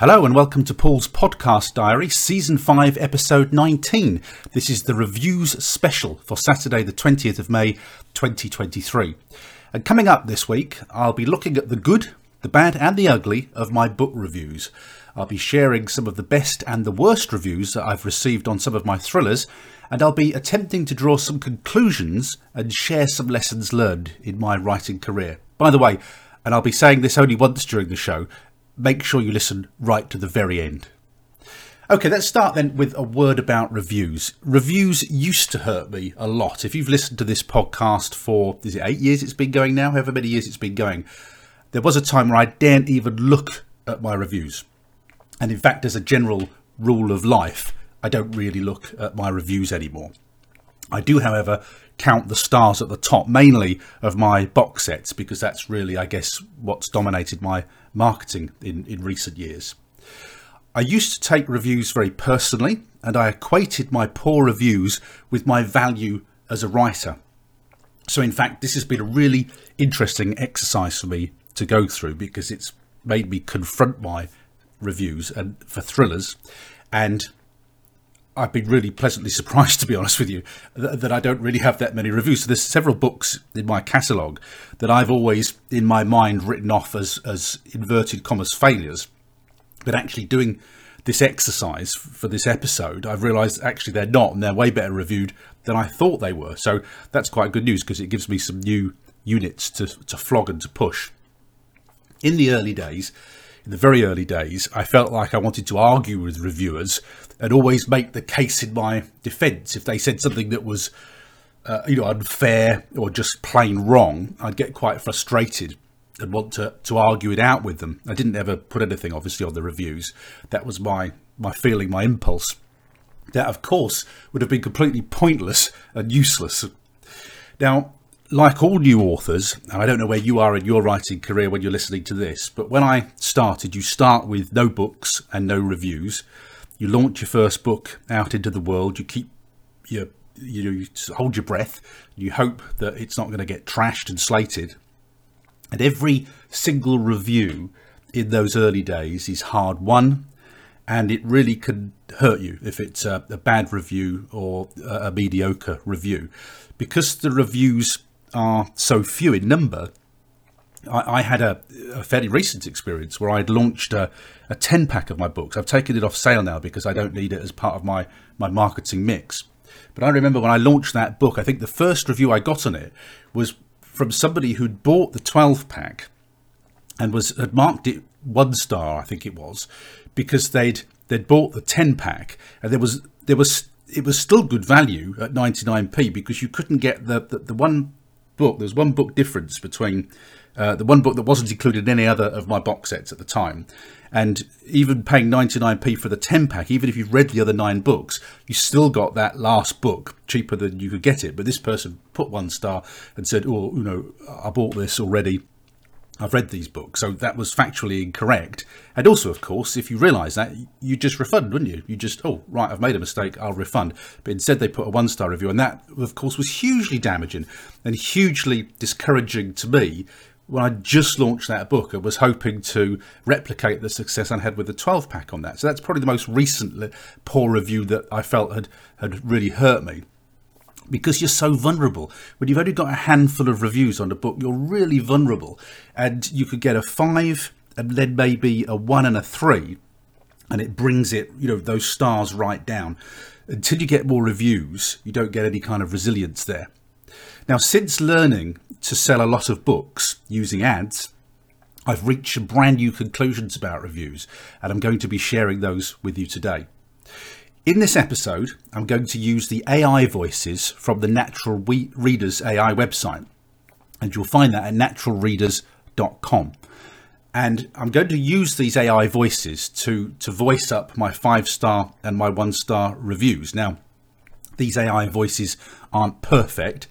Hello and welcome to Paul's Podcast Diary, Season 5, Episode 19. This is the reviews special for Saturday, the 20th of May 2023. And coming up this week, I'll be looking at the good, the bad, and the ugly of my book reviews. I'll be sharing some of the best and the worst reviews that I've received on some of my thrillers, and I'll be attempting to draw some conclusions and share some lessons learned in my writing career. By the way, and I'll be saying this only once during the show, make sure you listen right to the very end. Okay, let's start then with a word about reviews. Reviews used to hurt me a lot. If you've listened to this podcast for, is it eight years it's been going now? However many years it's been going. There was a time where I daren't even look at my reviews. And in fact, as a general rule of life, I don't really look at my reviews anymore. I do, however, count the stars at the top, mainly of my box sets, because that's really, I guess, what's dominated my marketing in, in recent years. I used to take reviews very personally, and I equated my poor reviews with my value as a writer. So, in fact, this has been a really interesting exercise for me to go through because it's made me confront my reviews and for thrillers and I've been really pleasantly surprised, to be honest with you, that, that, I don't really have that many reviews. So there's several books in my catalogue that I've always, in my mind, written off as as inverted commas failures. But actually, doing this exercise for this episode, I've realised actually they're not, and they're way better reviewed than I thought they were. So that's quite good news because it gives me some new units to to flog and to push. In the early days, in the very early days, I felt like I wanted to argue with reviewers and always make the case in my defence. If they said something that was, uh, you know, unfair or just plain wrong, I'd get quite frustrated and want to, to argue it out with them. I didn't ever put anything, obviously, on the reviews. That was my my feeling, my impulse. That, of course, would have been completely pointless and useless. Now, like all new authors, and I don't know where you are in your writing career when you're listening to this, but when I started, you start with no books and no reviews you launch your first book out into the world. You keep your you know, you hold your breath. You hope that it's not going to get trashed and slated. And every single review in those early days is hard won, and it really can hurt you if it's a, a bad review or a, a mediocre review, because the reviews are so few in number. I, I had a, a, fairly recent experience where I'd launched a, a 10 pack of my books. I've taken it off sale now because I don't need it as part of my, my marketing mix. But I remember when I launched that book, I think the first review I got on it was from somebody who'd bought the 12 pack and was had marked it one star, I think it was, because they'd they'd bought the 10 pack and there was there was it was still good value at 99p because you couldn't get the, the, the one book. There's one book difference between uh, the one book that wasn't included in any other of my box sets at the time. And even paying 99p for the 10 pack, even if you've read the other nine books, you still got that last book cheaper than you could get it. But this person put one star and said, Oh, you know, I bought this already. I've read these books. So that was factually incorrect. And also, of course, if you realise that, you just refund, wouldn't you? You just, oh, right, I've made a mistake, I'll refund. But instead, they put a one star review. And that, of course, was hugely damaging and hugely discouraging to me when I just launched that book, I was hoping to replicate the success I had with the 12 pack on that. So that's probably the most recent poor review that I felt had, had really hurt me. Because you're so vulnerable. When you've only got a handful of reviews on a book, you're really vulnerable. And you could get a five and then maybe a one and a three, and it brings it, you know, those stars right down. Until you get more reviews, you don't get any kind of resilience there. Now, since learning to sell a lot of books using ads, I've reached brand new conclusions about reviews, and I'm going to be sharing those with you today. In this episode, I'm going to use the AI voices from the Natural Readers AI website, and you'll find that at naturalreaders.com. And I'm going to use these AI voices to, to voice up my five star and my one star reviews. Now, these AI voices aren't perfect,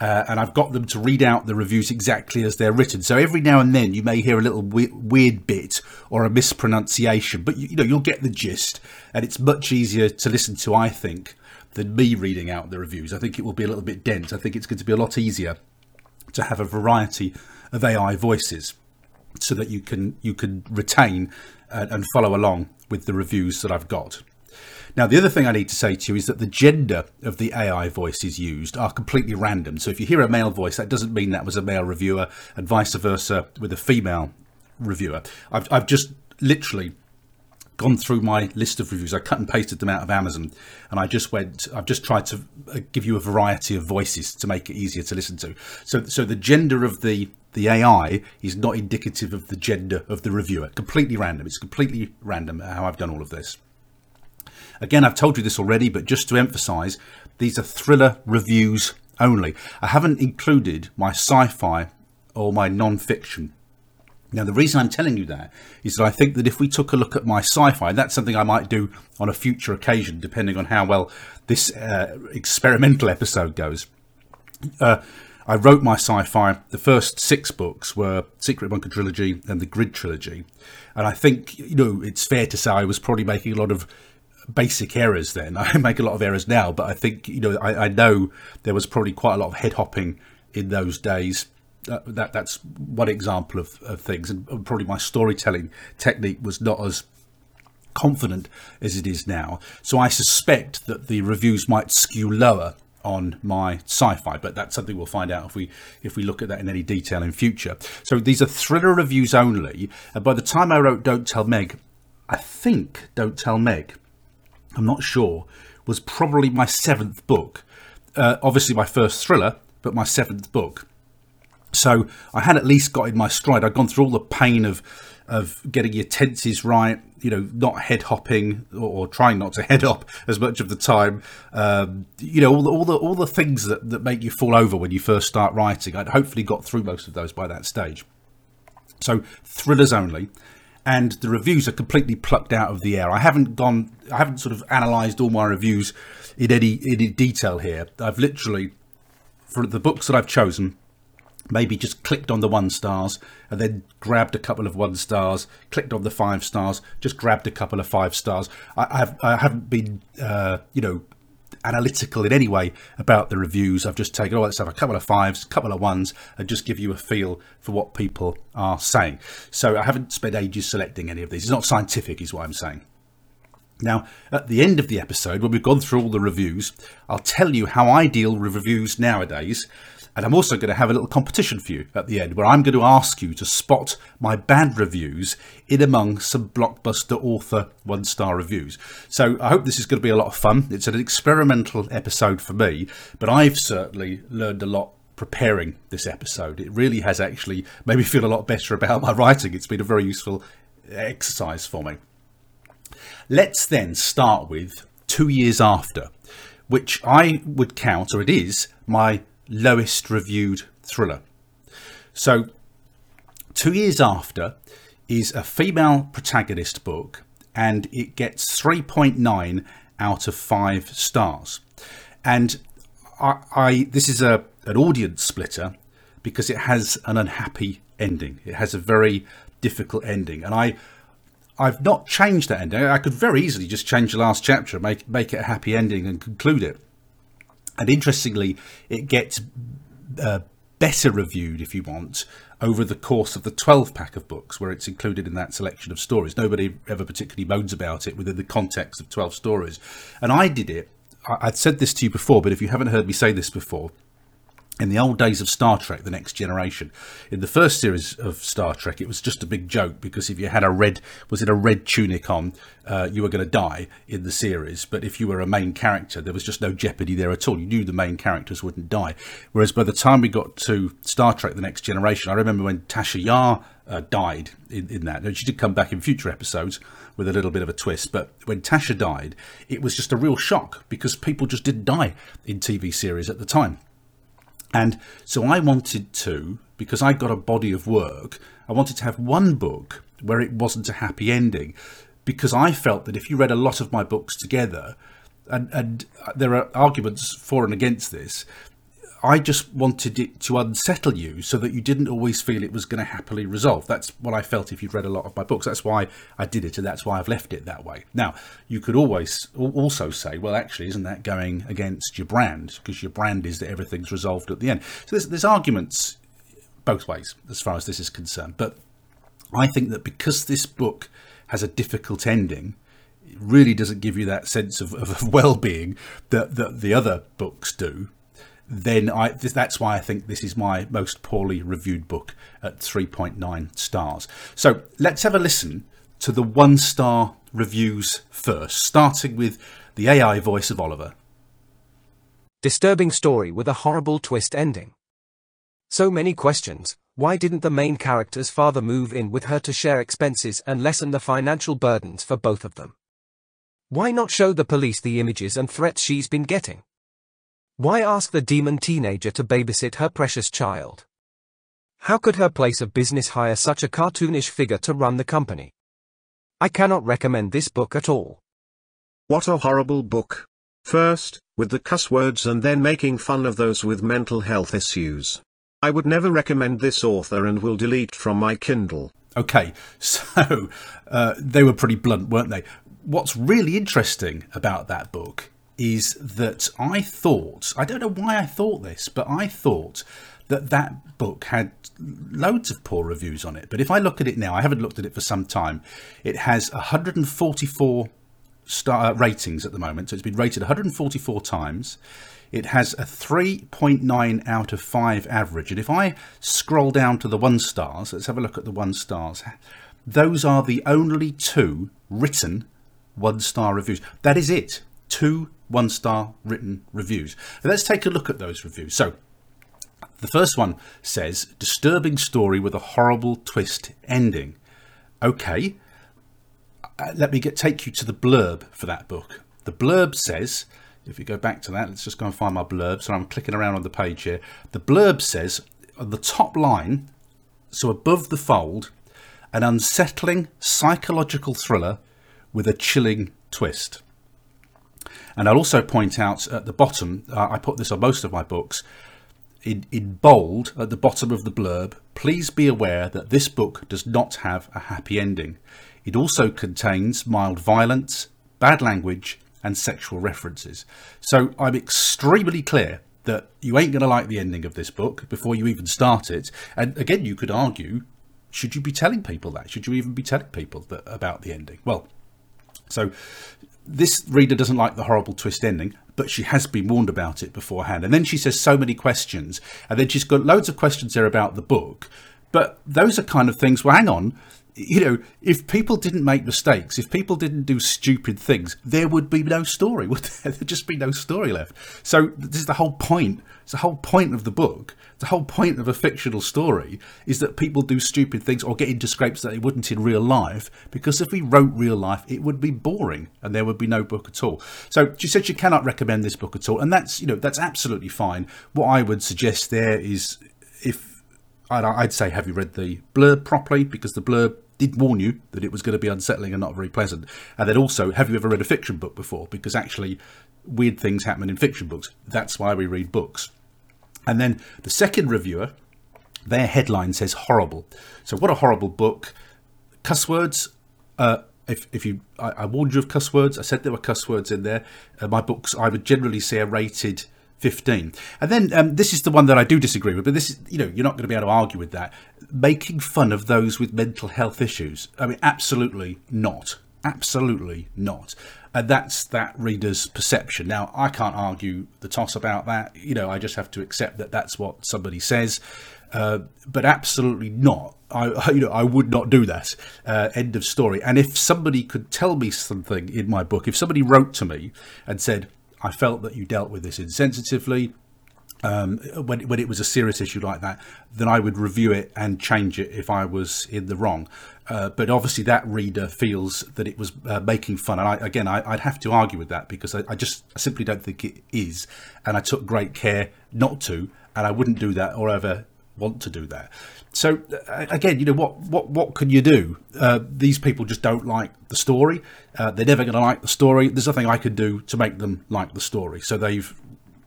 uh, and I've got them to read out the reviews exactly as they're written. So every now and then you may hear a little we- weird bit or a mispronunciation, but you, you know you'll get the gist, and it's much easier to listen to, I think, than me reading out the reviews. I think it will be a little bit dense. I think it's going to be a lot easier to have a variety of AI voices so that you can you can retain and, and follow along with the reviews that I've got. Now, the other thing I need to say to you is that the gender of the AI voices used are completely random. So if you hear a male voice, that doesn't mean that was a male reviewer, and vice versa with a female reviewer. I've, I've just literally gone through my list of reviews. I cut and pasted them out of Amazon, and I just went. I've just tried to uh, give you a variety of voices to make it easier to listen to. So, so the gender of the the AI is not indicative of the gender of the reviewer. Completely random. It's completely random how I've done all of this. Again, I've told you this already, but just to emphasize, these are thriller reviews only. I haven't included my sci-fi or my non-fiction. Now, the reason I'm telling you that is that I think that if we took a look at my sci-fi, that's something I might do on a future occasion, depending on how well this uh, experimental episode goes. Uh, I wrote my sci-fi. The first six books were Secret Bunker trilogy and the Grid trilogy, and I think you know it's fair to say I was probably making a lot of basic errors then. I make a lot of errors now, but I think, you know, I, I know there was probably quite a lot of head hopping in those days. Uh, that that's one example of, of things, and probably my storytelling technique was not as confident as it is now. So I suspect that the reviews might skew lower on my sci-fi, but that's something we'll find out if we if we look at that in any detail in future. So these are thriller reviews only. And by the time I wrote Don't Tell Meg, I think Don't Tell Meg I'm not sure, was probably my seventh book. Uh, obviously, my first thriller, but my seventh book. So I had at least got in my stride. I'd gone through all the pain of of getting your tenses right, you know, not head hopping or, or trying not to head up as much of the time. Um, you know, all the, all the all the things that, that make you fall over when you first start writing. I'd hopefully got through most of those by that stage. So thrillers only and the reviews are completely plucked out of the air. I haven't gone, I haven't sort of analysed all my reviews in any in any detail here. I've literally, for the books that I've chosen, maybe just clicked on the one stars and then grabbed a couple of one stars, clicked on the five stars, just grabbed a couple of five stars. I, I've, I haven't been, uh, you know, analytical in any way about the reviews. I've just taken, oh, let's have a couple of fives, a couple of ones, and just give you a feel for what people are saying. So I haven't spent ages selecting any of these. It's not scientific, is what I'm saying. Now, at the end of the episode, when we've gone through all the reviews, I'll tell you how I deal with reviews nowadays and I'm also going to have a little competition for you at the end where I'm going to ask you to spot my bad reviews in among some blockbuster author one star reviews. So I hope this is going to be a lot of fun. It's an experimental episode for me, but I've certainly learned a lot preparing this episode. It really has actually made me feel a lot better about my writing. It's been a very useful exercise for me. Let's then start with two years after, which I would count, or it is, my lowest reviewed thriller. So, two years after is a female protagonist book, and it gets 3.9 out of 5 stars. And I, I this is a an audience splitter because it has an unhappy ending. It has a very difficult ending, and I I've not changed that ending. I could very easily just change the last chapter, make make it a happy ending, and conclude it. And interestingly, it gets uh, better reviewed, if you want, over the course of the 12 pack of books where it's included in that selection of stories. Nobody ever particularly moans about it within the context of 12 stories. And I did it. I'd said this to you before, but if you haven't heard me say this before, in the old days of Star Trek, The Next Generation, in the first series of Star Trek, it was just a big joke because if you had a red, was it a red tunic on, uh, you were going to die in the series. But if you were a main character, there was just no jeopardy there at all. You knew the main characters wouldn't die. Whereas by the time we got to Star Trek: The Next Generation, I remember when Tasha Yar uh, died in, in that. And she did come back in future episodes with a little bit of a twist. But when Tasha died, it was just a real shock because people just didn't die in TV series at the time. And so I wanted to, because I got a body of work, I wanted to have one book where it wasn't a happy ending. Because I felt that if you read a lot of my books together, and, and there are arguments for and against this, I just wanted it to unsettle you so that you didn't always feel it was going to happily resolve. That's what I felt if you'd read a lot of my books. That's why I did it, and that's why I've left it that way. Now, you could always also say, well, actually, isn't that going against your brand? Because your brand is that everything's resolved at the end. So there's, there's arguments both ways as far as this is concerned. But I think that because this book has a difficult ending, it really doesn't give you that sense of, of well-being that, that the other books do, then I, that's why I think this is my most poorly reviewed book at 3.9 stars. So let's have a listen to the one star reviews first, starting with the AI voice of Oliver. Disturbing story with a horrible twist ending. So many questions. Why didn't the main character's father move in with her to share expenses and lessen the financial burdens for both of them? Why not show the police the images and threats she's been getting? Why ask the demon teenager to babysit her precious child? How could her place of business hire such a cartoonish figure to run the company? I cannot recommend this book at all. What a horrible book. First, with the cuss words and then making fun of those with mental health issues. I would never recommend this author and will delete from my Kindle. Okay, so uh, they were pretty blunt, weren't they? What's really interesting about that book is that I thought, I don't know why I thought this, but I thought that that book had loads of poor reviews on it. But if I look at it now, I haven't looked at it for some time, it has 144 star uh, ratings at the moment. So it's been rated 144 times. It has a 3.9 out of 5 average. And if I scroll down to the one stars, let's have a look at the one stars. Those are the only two written one star reviews. That is it. Two one star written reviews. Let's take a look at those reviews. So the first one says disturbing story with a horrible twist ending. Okay, uh, let me get take you to the blurb for that book. The blurb says, if we go back to that, let's just go and find my blurb. So I'm clicking around on the page here. The blurb says on the top line, so above the fold, an unsettling psychological thriller with a chilling twist. And I'll also point out at the bottom, uh, I put this on most of my books, in, in bold at the bottom of the blurb, please be aware that this book does not have a happy ending. It also contains mild violence, bad language, and sexual references. So I'm extremely clear that you ain't going to like the ending of this book before you even start it. And again, you could argue, should you be telling people that? Should you even be telling people that, about the ending? Well, so this reader doesn't like the horrible twist ending, but she has been warned about it beforehand. And then she says so many questions, and then she's got loads of questions there about the book. But those are kind of things. Well, hang on, you know, if people didn't make mistakes, if people didn't do stupid things, there would be no story. Would there? There'd just be no story left. So this is the whole point. It's the whole point of the book. The whole point of a fictional story is that people do stupid things or get into scrapes that they wouldn't in real life. Because if we wrote real life, it would be boring and there would be no book at all. So she said she cannot recommend this book at all, and that's you know that's absolutely fine. What I would suggest there is if I'd, I'd say, have you read the blurb properly? Because the blurb did warn you that it was going to be unsettling and not very pleasant. And then also, have you ever read a fiction book before? Because actually, weird things happen in fiction books. That's why we read books. And then the second reviewer, their headline says horrible. So, what a horrible book. Cuss words. Uh, if, if you, I, I, warned you of cuss words. I said there were cuss words in there. Uh, my books, I would generally say, are rated 15. And then um, this is the one that I do disagree with, but this is, you know, you're not going to be able to argue with that. Making fun of those with mental health issues. I mean, absolutely not. Absolutely not. And that's that reader's perception. Now, I can't argue the toss about that. You know, I just have to accept that that's what somebody says. Uh, but absolutely not. I, you know, I would not do that. Uh, end of story. And if somebody could tell me something in my book, if somebody wrote to me and said, I felt that you dealt with this insensitively. Um, when, when it was a serious issue like that, then I would review it and change it if I was in the wrong. Uh, but obviously, that reader feels that it was uh, making fun. And I, again, I, would have to argue with that because I, I just I simply don't think it is. And I took great care not to, and I wouldn't do that or ever want to do that. So uh, again, you know what what what can you do? Uh, these people just don't like the story. Uh, they're never going to like the story. There's nothing I can do to make them like the story. So they've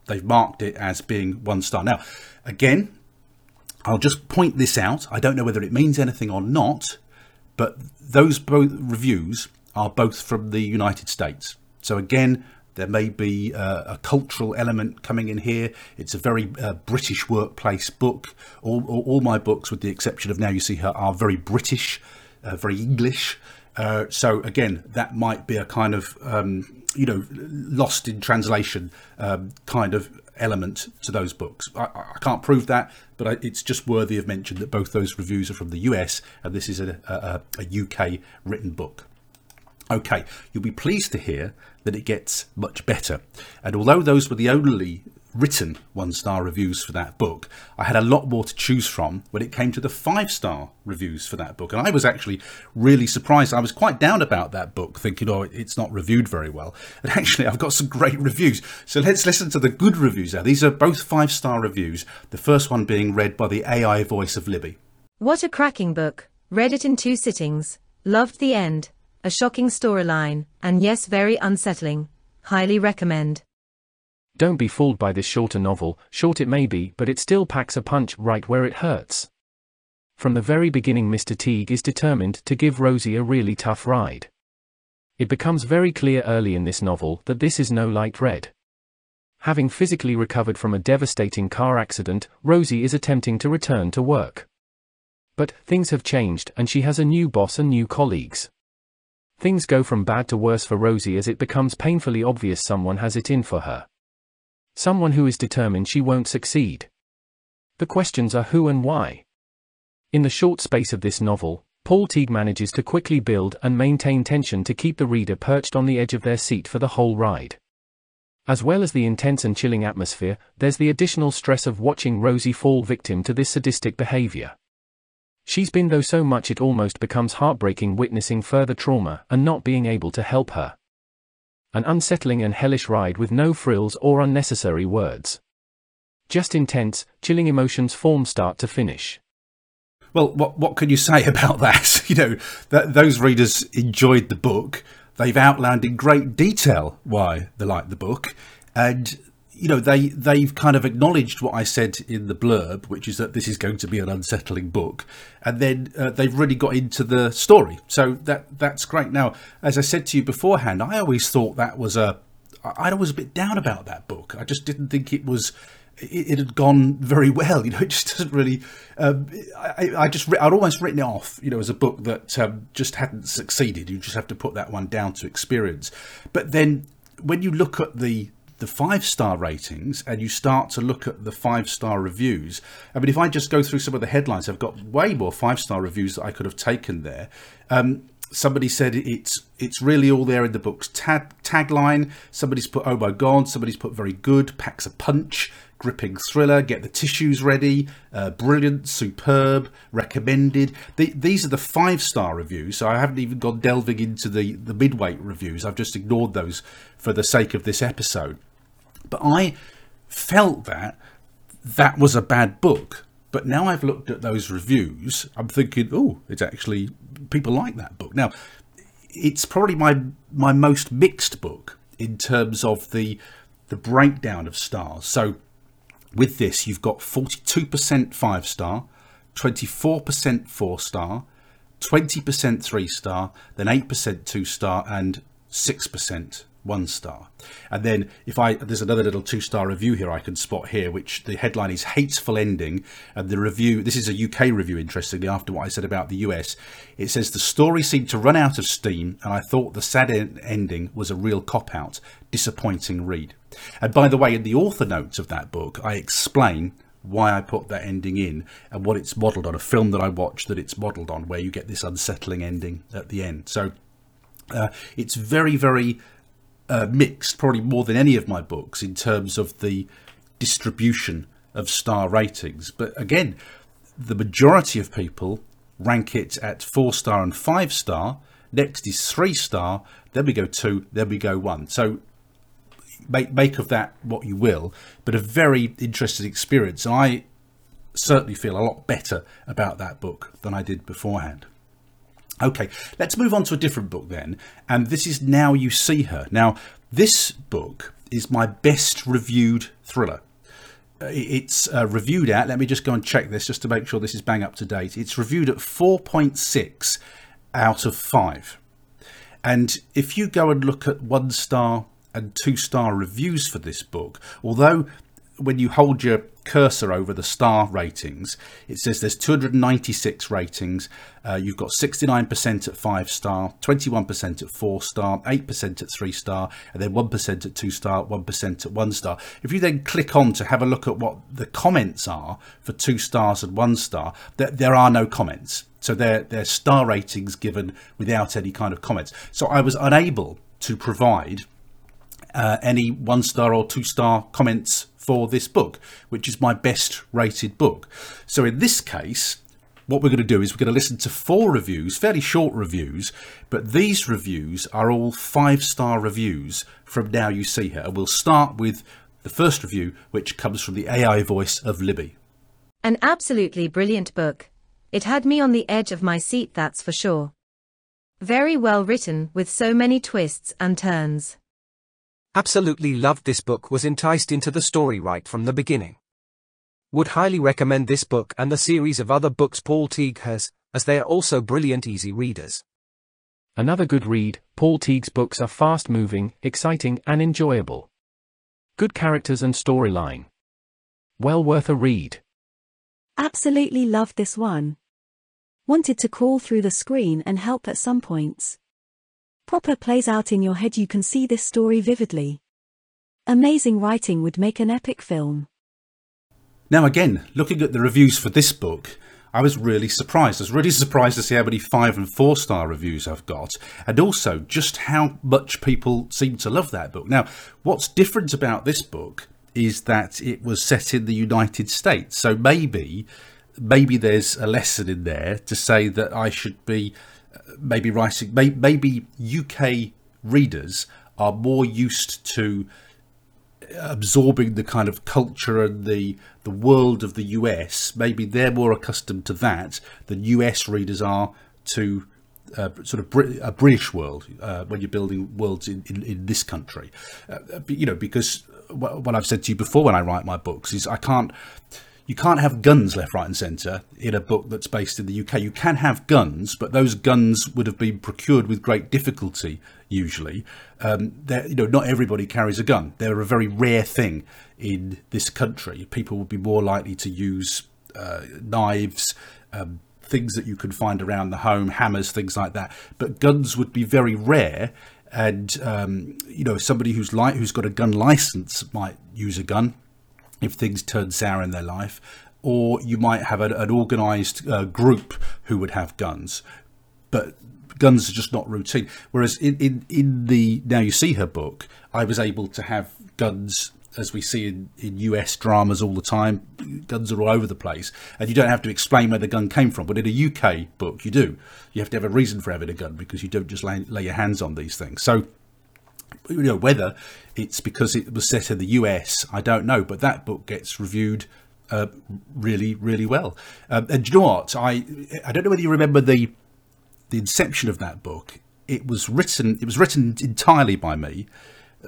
they've marked it as being one star. Now, again, I'll just point this out. I don't know whether it means anything or not, but those both reviews are both from the United States. So again, there may be uh, a cultural element coming in here. It's a very uh, British workplace book. All, all, all, my books, with the exception of Now You See Her, are very British, uh, very English. Uh, so again, that might be a kind of um, you know lost in translation um, kind of element to those books. I, I can't prove that, but I, it's just worthy of mention that both those reviews are from the US and this is a, a, a UK written book. Okay, you'll be pleased to hear that it gets much better. And although those were the only written one star reviews for that book, I had a lot more to choose from when it came to the five star reviews for that book. And I was actually really surprised. I was quite down about that book, thinking, oh, it's not reviewed very well. And actually, I've got some great reviews. So let's listen to the good reviews now. These are both five star reviews, the first one being read by the AI voice of Libby. What a cracking book. Read it in two sittings. Loved the end. A shocking storyline, and yes, very unsettling. Highly recommend. Don't be fooled by this shorter novel, short it may be, but it still packs a punch right where it hurts. From the very beginning, Mr. Teague is determined to give Rosie a really tough ride. It becomes very clear early in this novel that this is no light read. Having physically recovered from a devastating car accident, Rosie is attempting to return to work. But things have changed and she has a new boss and new colleagues. Things go from bad to worse for Rosie as it becomes painfully obvious someone has it in for her. Someone who is determined she won't succeed. The questions are who and why. In the short space of this novel, Paul Teague manages to quickly build and maintain tension to keep the reader perched on the edge of their seat for the whole ride. As well as the intense and chilling atmosphere, there's the additional stress of watching Rosie fall victim to this sadistic behavior. She's been though so much it almost becomes heartbreaking witnessing further trauma and not being able to help her an unsettling and hellish ride with no frills or unnecessary words. Just intense, chilling emotions form start to finish. Well, what what can you say about that? You know, those readers enjoyed the book. They've outlined in great detail why they like the book, and you know they they've kind of acknowledged what I said in the blurb, which is that this is going to be an unsettling book, and then uh, they've really got into the story. So that that's great. Now, as I said to you beforehand, I always thought that was a I was a bit down about that book. I just didn't think it was it, it had gone very well. You know, it just doesn't really. Um, I, I, just I'd almost written it off. You know, as a book that um, just hadn't succeeded. You just have to put that one down to experience. But then when you look at the the five star ratings and you start to look at the five star reviews, I mean, if I just go through some of the headlines, I've got way more five star reviews that I could have taken there. Um, somebody said it's it's really all there in the book's tag, tagline. Somebody's put oh my god. Somebody's put very good. Packs a punch. Gripping thriller. Get the tissues ready. Uh, brilliant. Superb. Recommended. The, these are the five star reviews. So I haven't even gone delving into the the midweight reviews. I've just ignored those for the sake of this episode. But I felt that that was a bad book. But now I've looked at those reviews, I'm thinking, oh, it's actually people like that book. Now, it's probably my my most mixed book in terms of the the breakdown of stars. So with this, you've got 42% five star, 24% four star, 20% three star, then 8% two star, and 6% one star. And then if I there's another little two star review here I can spot here, which the headline is hateful ending, and the review this is a UK review. Interestingly, after what I said about the US, it says the story seemed to run out of steam, and I thought the sad ending was a real cop out, disappointing read. And by the way, in the author notes of that book, I explain why I put that ending in and what it's modelled on, a film that I watched that it's modelled on, where you get this unsettling ending at the end. So uh, it's very, very uh, mixed, probably more than any of my books, in terms of the distribution of star ratings. But again, the majority of people rank it at four star and five star. Next is three star. Then we go two. Then we go one. So make make of that what you will. But a very interesting experience. And I certainly feel a lot better about that book than I did beforehand. Okay, let's move on to a different book then. And this is Now You See Her. Now, this book is my best reviewed thriller. Uh, it's uh, reviewed at, let me just go and check this just to make sure this is bang up to date. It's reviewed at 4.6 out of 5. And if you go and look at one star and two star reviews for this book, although when you hold your cursor over the star ratings, it says there's 296 ratings. Uh, you've got 69% at five star, 21% at four star, 8% at three star, and then 1% at two star, 1% at one star. If you then click on to have a look at what the comments are for two stars and one star, there, there are no comments. So they're, they're star ratings given without any kind of comments. So I was unable to provide uh, any one star or two star comments for this book, which is my best rated book. So in this case, what we're going to do is we're going to listen to four reviews, fairly short reviews, but these reviews are all five star reviews from Now You See Her. We'll start with the first review, which comes from the AI voice of Libby. An absolutely brilliant book. It had me on the edge of my seat, that's for sure. Very well written, with so many twists and turns. Absolutely loved this book was enticed into the story right from the beginning. Would highly recommend this book and the series of other books Paul Teague has, as they are also brilliant easy readers. Another good read, Paul Teague's books are fast moving, exciting, and enjoyable. Good characters and storyline. Well worth a read. Absolutely loved this one. Wanted to crawl through the screen and help at some points. Proper plays out in your head, you can see this story vividly. Amazing writing would make an epic film. Now, again, looking at the reviews for this book, I was really surprised. I was really surprised to see how many five and four star reviews I've got, and also just how much people seem to love that book. Now, what's different about this book is that it was set in the United States, so maybe, maybe there's a lesson in there to say that I should be maybe writing, maybe UK readers are more used to absorbing the kind of culture and the the world of the US. Maybe they're more accustomed to that than US readers are to uh, sort of Brit- a British world uh, when you're building worlds in, in, in this country. Uh, you know, because what I've said to you before when I write my books is I can't you can't have guns left, right, and centre in a book that's based in the UK. You can have guns, but those guns would have been procured with great difficulty. Usually, um, you know, not everybody carries a gun. They're a very rare thing in this country. People would be more likely to use uh, knives. Um, things that you can find around the home, hammers, things like that. But guns would be very rare, and um, you know somebody who's who's got a gun license might use a gun if things turn sour in their life, or you might have an, an organised uh, group who would have guns, but guns are just not routine. Whereas in, in, in the Now You See Her book, I was able to have guns as we see in, in US dramas all the time. Guns are all over the place, and you don't have to explain where the gun came from. But in a UK book, you do. You have to have a reason for having a gun because you don't just lay, lay your hands on these things. So you know whether it's because it was set in the US, I don't know, but that book gets reviewed uh, really, really well. Um, and you know what? I I don't know whether you remember the the inception of that book. It was written. It was written entirely by me,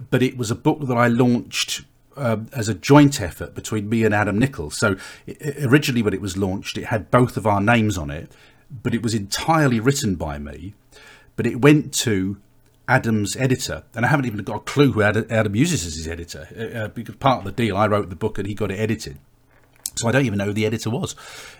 but it was a book that I launched uh, as a joint effort between me and Adam Nichols. So it, originally, when it was launched, it had both of our names on it, but it was entirely written by me. But it went to Adam's editor, and I haven't even got a clue who Adam uses as his editor. Uh, uh, because part of the deal, I wrote the book and he got it edited. So I don't even know who the editor was.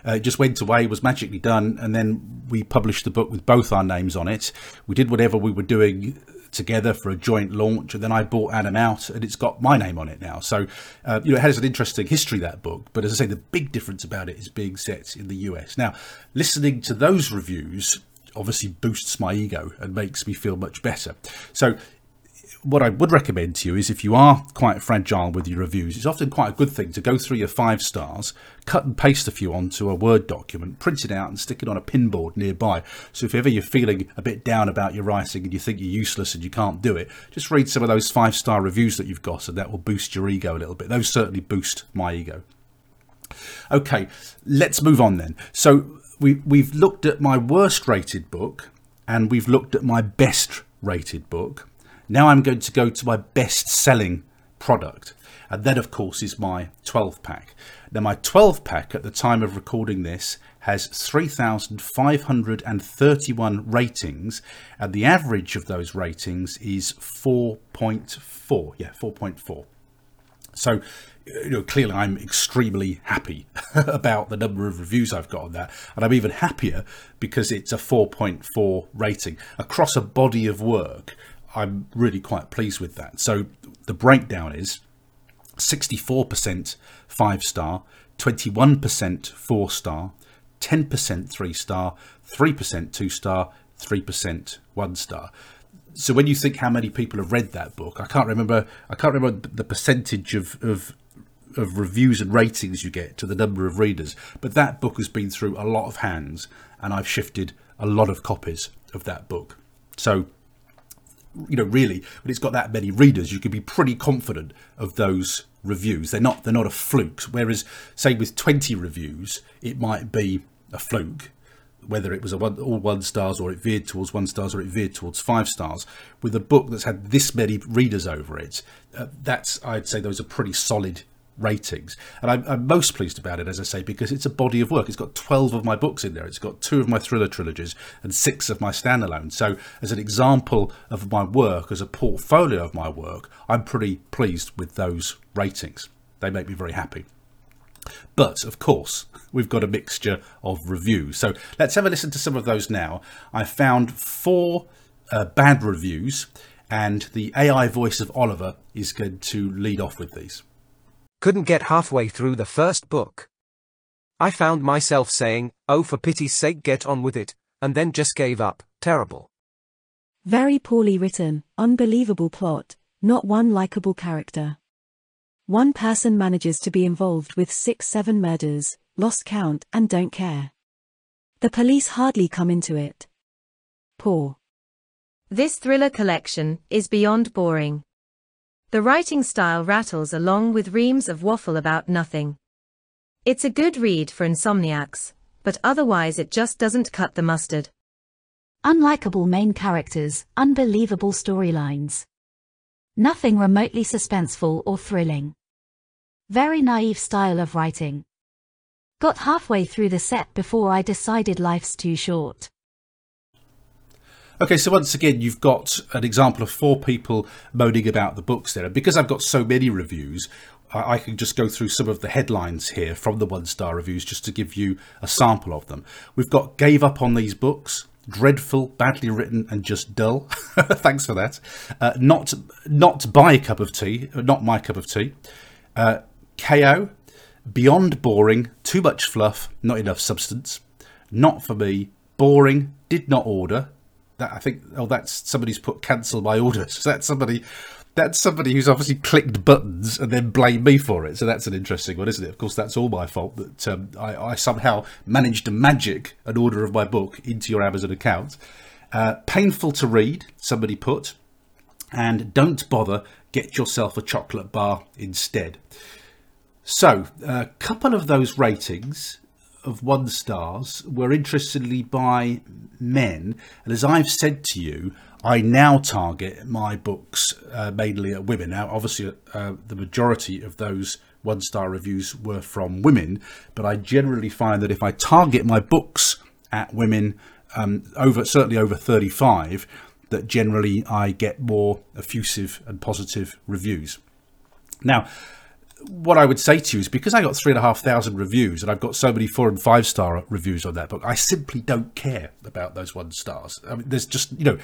Uh, it just went away, was magically done, and then we published the book with both our names on it. We did whatever we were doing together for a joint launch, and then I bought Adam out, and it's got my name on it now. So uh, you know, it has an interesting history that book. But as I say, the big difference about it is being set in the US. Now, listening to those reviews obviously boosts my ego and makes me feel much better. So what I would recommend to you is if you are quite fragile with your reviews, it's often quite a good thing to go through your five stars, cut and paste a few onto a Word document, print it out and stick it on a pinboard nearby. So if ever you're feeling a bit down about your writing and you think you're useless and you can't do it, just read some of those five star reviews that you've got and that will boost your ego a little bit. Those certainly boost my ego. Okay, let's move on then. So we, we've looked at my worst rated book and we've looked at my best rated book. Now I'm going to go to my best selling product. And that, of course, is my 12 pack. Now, my 12 pack at the time of recording this has 3,531 ratings, and the average of those ratings is 4.4. Yeah, 4.4. So, you know, clearly I'm extremely happy about the number of reviews I've got on that. And I'm even happier because it's a 4.4 rating across a body of work. I'm really quite pleased with that. So the breakdown is 64% five star, 21% four star, 10% three star, 3% two star, 3% one star. So when you think how many people have read that book, I can't remember. I can't remember the percentage of, of of reviews and ratings you get to the number of readers. But that book has been through a lot of hands, and I've shifted a lot of copies of that book. So, you know, really, when it's got that many readers, you can be pretty confident of those reviews. They're not they're not a fluke. Whereas, say, with twenty reviews, it might be a fluke. Whether it was one, all one stars or it veered towards one stars or it veered towards five stars, with a book that's had this many readers over it, uh, that's I'd say those are pretty solid ratings. And I'm, I'm, most pleased about it, as I say, because it's a body of work. It's got 12 of my books in there. It's got two of my thriller trilogies and six of my standalone. So, as an example of my work, as a portfolio of my work, I'm pretty pleased with those ratings. They make me very happy. But, of course, we've got a mixture of reviews. So, let's have a listen to some of those now. I found four uh, bad reviews, and the AI voice of Oliver is going to lead off with these. Couldn't get halfway through the first book. I found myself saying, oh for pity's sake get on with it, and then just gave up, terrible. Very poorly written, unbelievable plot, not one likable character. One person manages to be involved with six seven murders, lost count and don't care. The police hardly come into it. Poor. This thriller collection is beyond boring. The writing style rattles along with reams of waffle about nothing. It's a good read for insomniacs, but otherwise it just doesn't cut the mustard. Unlikable main characters, unbelievable storylines. Nothing remotely suspenseful or thrilling. Very naive style of writing. Got halfway through the set before I decided life's too short. Okay, so once again, you've got an example of four people moaning about the books there. Because I've got so many reviews, I, can just go through some of the headlines here from the one star reviews just to give you a sample of them. We've got Gave Up on These Books, dreadful, badly written, and just dull. Thanks for that. Uh, not not by cup of tea, not my cup of tea. Uh, KO, beyond boring, too much fluff, not enough substance. Not for me, boring, did not order, that I think oh that's somebody's put cancel my orders. So that's somebody that's somebody who's obviously clicked buttons and then blamed me for it. So that's an interesting one, isn't it? Of course, that's all my fault that um, I, I, somehow managed to magic an order of my book into your Amazon account. Uh, painful to read, somebody put, and don't bother. Get yourself a chocolate bar instead. So, a couple of those ratings of one stars were interestingly by men. And as I've said to you, I now target my books uh, mainly at women. Now, obviously, uh, the majority of those one star reviews were from women, but I generally find that if I target my books at women um, over certainly over 35, that generally I get more effusive and positive reviews. Now, what I would say to you is because I got three and a half thousand reviews and I've got so many four and five star reviews on that book, I simply don't care about those one stars. I mean, there's just, you know,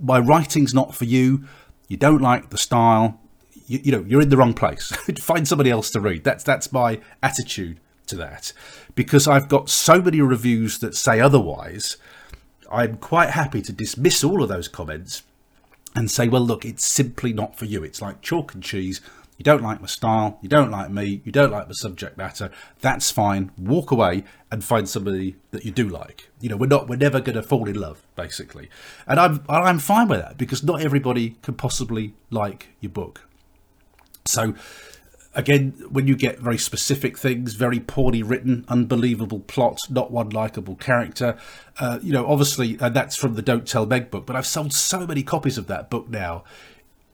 my writing's not for you. You don't like the style. You, you know, you're in the wrong place. Find somebody else to read. That's that's my attitude to that. Because I've got so many reviews that say otherwise, I'm quite happy to dismiss all of those comments and say, well, look, it's simply not for you. It's like chalk and cheese you don't like my style, you don't like me, you don't like the subject matter, that's fine. Walk away and find somebody that you do like. You know, we're not we're never going to fall in love basically. And I'm I'm fine with that because not everybody can possibly like your book. So again, when you get very specific things, very poorly written, unbelievable plot, not one likable character, uh, you know, obviously, and that's from the Don't Tell Meg book, but I've sold so many copies of that book now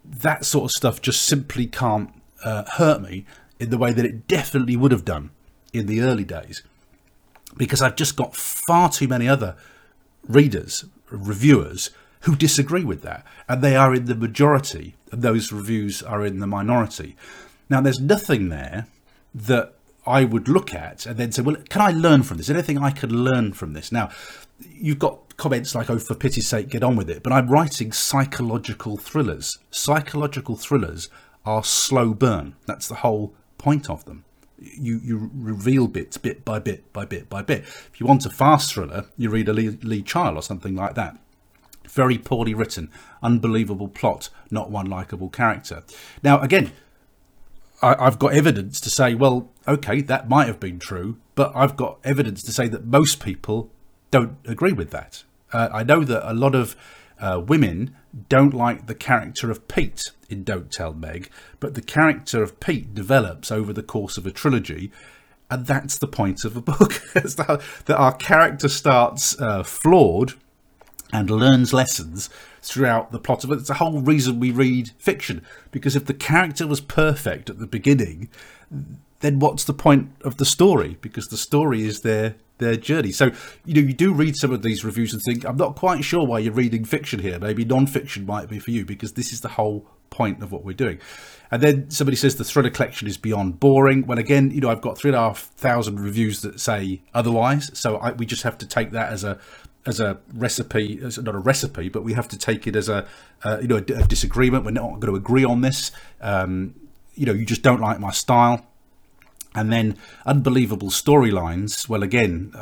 that sort of stuff just simply can't uh, hurt me in the way that it definitely would have done in the early days because I've just got far too many other readers, reviewers who disagree with that, and they are in the majority, and those reviews are in the minority. Now, there's nothing there that I would look at and then say, well, can I learn from this? Anything I could learn from this? Now, you've got comments like, oh, for pity's sake, get on with it. But I'm writing psychological thrillers. Psychological thrillers are slow burn. That's the whole point of them. You, you reveal bits bit by bit by bit by bit. If you want a fast thriller, you read a Lee, Lee Child or something like that. Very poorly written, unbelievable plot, not one likable character. Now, again, I, have got evidence to say, well, okay, that might have been true, but I've got evidence to say that most people don't agree with that. Uh, I know that a lot of uh, women don't like the character of Pete in Don't Tell Meg, but the character of Pete develops over the course of a trilogy, and that's the point of a book. that our character starts uh, flawed and learns lessons throughout the plot of it. It's the whole reason we read fiction, because if the character was perfect at the beginning, then what's the point of the story? Because the story is their their journey. So you know you do read some of these reviews and think I'm not quite sure why you're reading fiction here. Maybe non-fiction might be for you because this is the whole point of what we're doing. And then somebody says the thriller collection is beyond boring. Well, again, you know I've got three and a half thousand reviews that say otherwise. So I, we just have to take that as a as a recipe, as not a recipe, but we have to take it as a uh, you know a, a, disagreement. We're not going to agree on this. Um, you know, you just don't like my style. And then unbelievable storylines. Well, again, uh,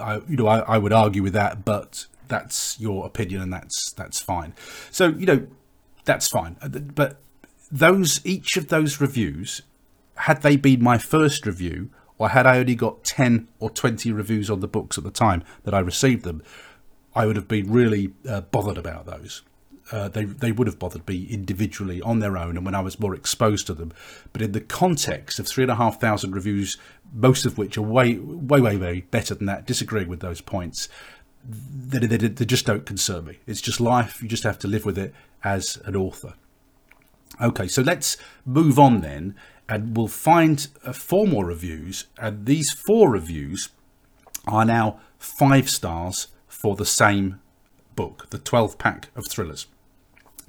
I, you know I, I would argue with that, but that's your opinion, and that's that's fine. So you know that's fine. Uh, but those each of those reviews, had they been my first review, or had I only got 10 or 20 reviews on the books at the time that I received them, I would have been really uh, bothered about those. Uh, they they would have bothered me individually on their own and when I was more exposed to them. But in the context of three and a half thousand reviews, most of which are way way way way better than that, disagreeing with those points, they, they, they just don't concern me. It's just life. You just have to live with it as an author. Okay, so let's move on then and we'll find uh, four more reviews. And these four reviews are now five stars for the same book, the 12 pack of thrillers.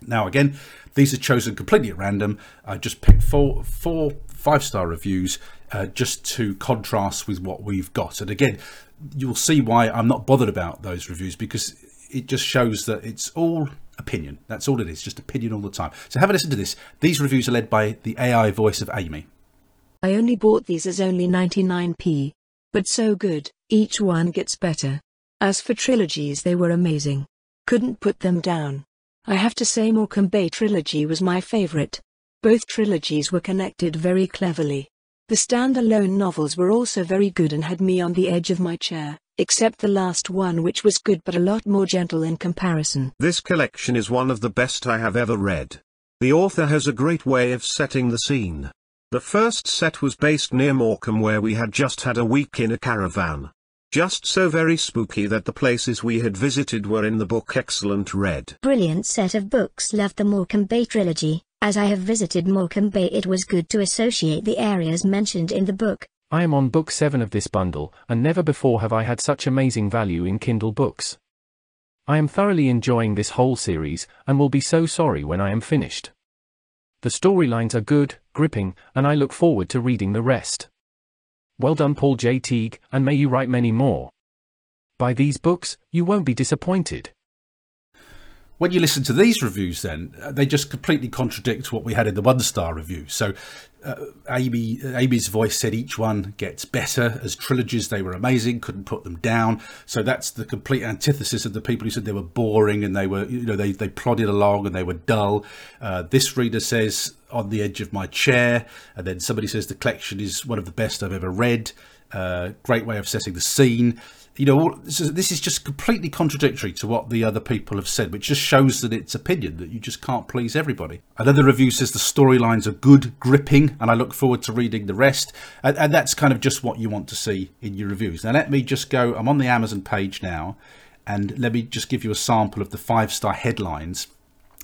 Now, again, these are chosen completely at random. I just picked four, four five star reviews uh, just to contrast with what we've got. And again, you'll see why I'm not bothered about those reviews because it just shows that it's all opinion. That's all it is, just opinion all the time. So have a listen to this. These reviews are led by the AI voice of Amy. I only bought these as only 99p. But so good, each one gets better. As for trilogies, they were amazing. Couldn't put them down. I have to say, Morecambe Bay trilogy was my favorite. Both trilogies were connected very cleverly. The standalone novels were also very good and had me on the edge of my chair except the last one which was good but a lot more gentle in comparison. This collection is one of the best I have ever read. The author has a great way of setting the scene. The first set was based near Morecambe where we had just had a week in a caravan. Just so very spooky that the places we had visited were in the book excellent read. Brilliant set of books loved the Morecambe Bay trilogy. As I have visited Morecambe Bay it was good to associate the areas mentioned in the book. I am on book 7 of this bundle, and never before have I had such amazing value in Kindle books. I am thoroughly enjoying this whole series, and will be so sorry when I am finished. The storylines are good, gripping, and I look forward to reading the rest. Well done, Paul J. Teague, and may you write many more. Buy these books, you won't be disappointed when you listen to these reviews, then uh, they just completely contradict what we had in the one star review. So, uh, Amy, Amy's voice said each one gets better as trilogies. They were amazing, couldn't put them down. So that's the complete antithesis of the people who said they were boring and they were, you know, they they plodded along and they were dull. Uh, this reader says on the edge of my chair, and then somebody says the collection is one of the best I've ever read. Uh, great way of setting the scene you know, this is just completely contradictory to what the other people have said, which just shows that it's opinion, that you just can't please everybody. Another review says the storylines are good, gripping, and I look forward to reading the rest. And, and that's kind of just what you want to see in your reviews. Now, let me just go, I'm on the Amazon page now, and let me just give you a sample of the five star headlines.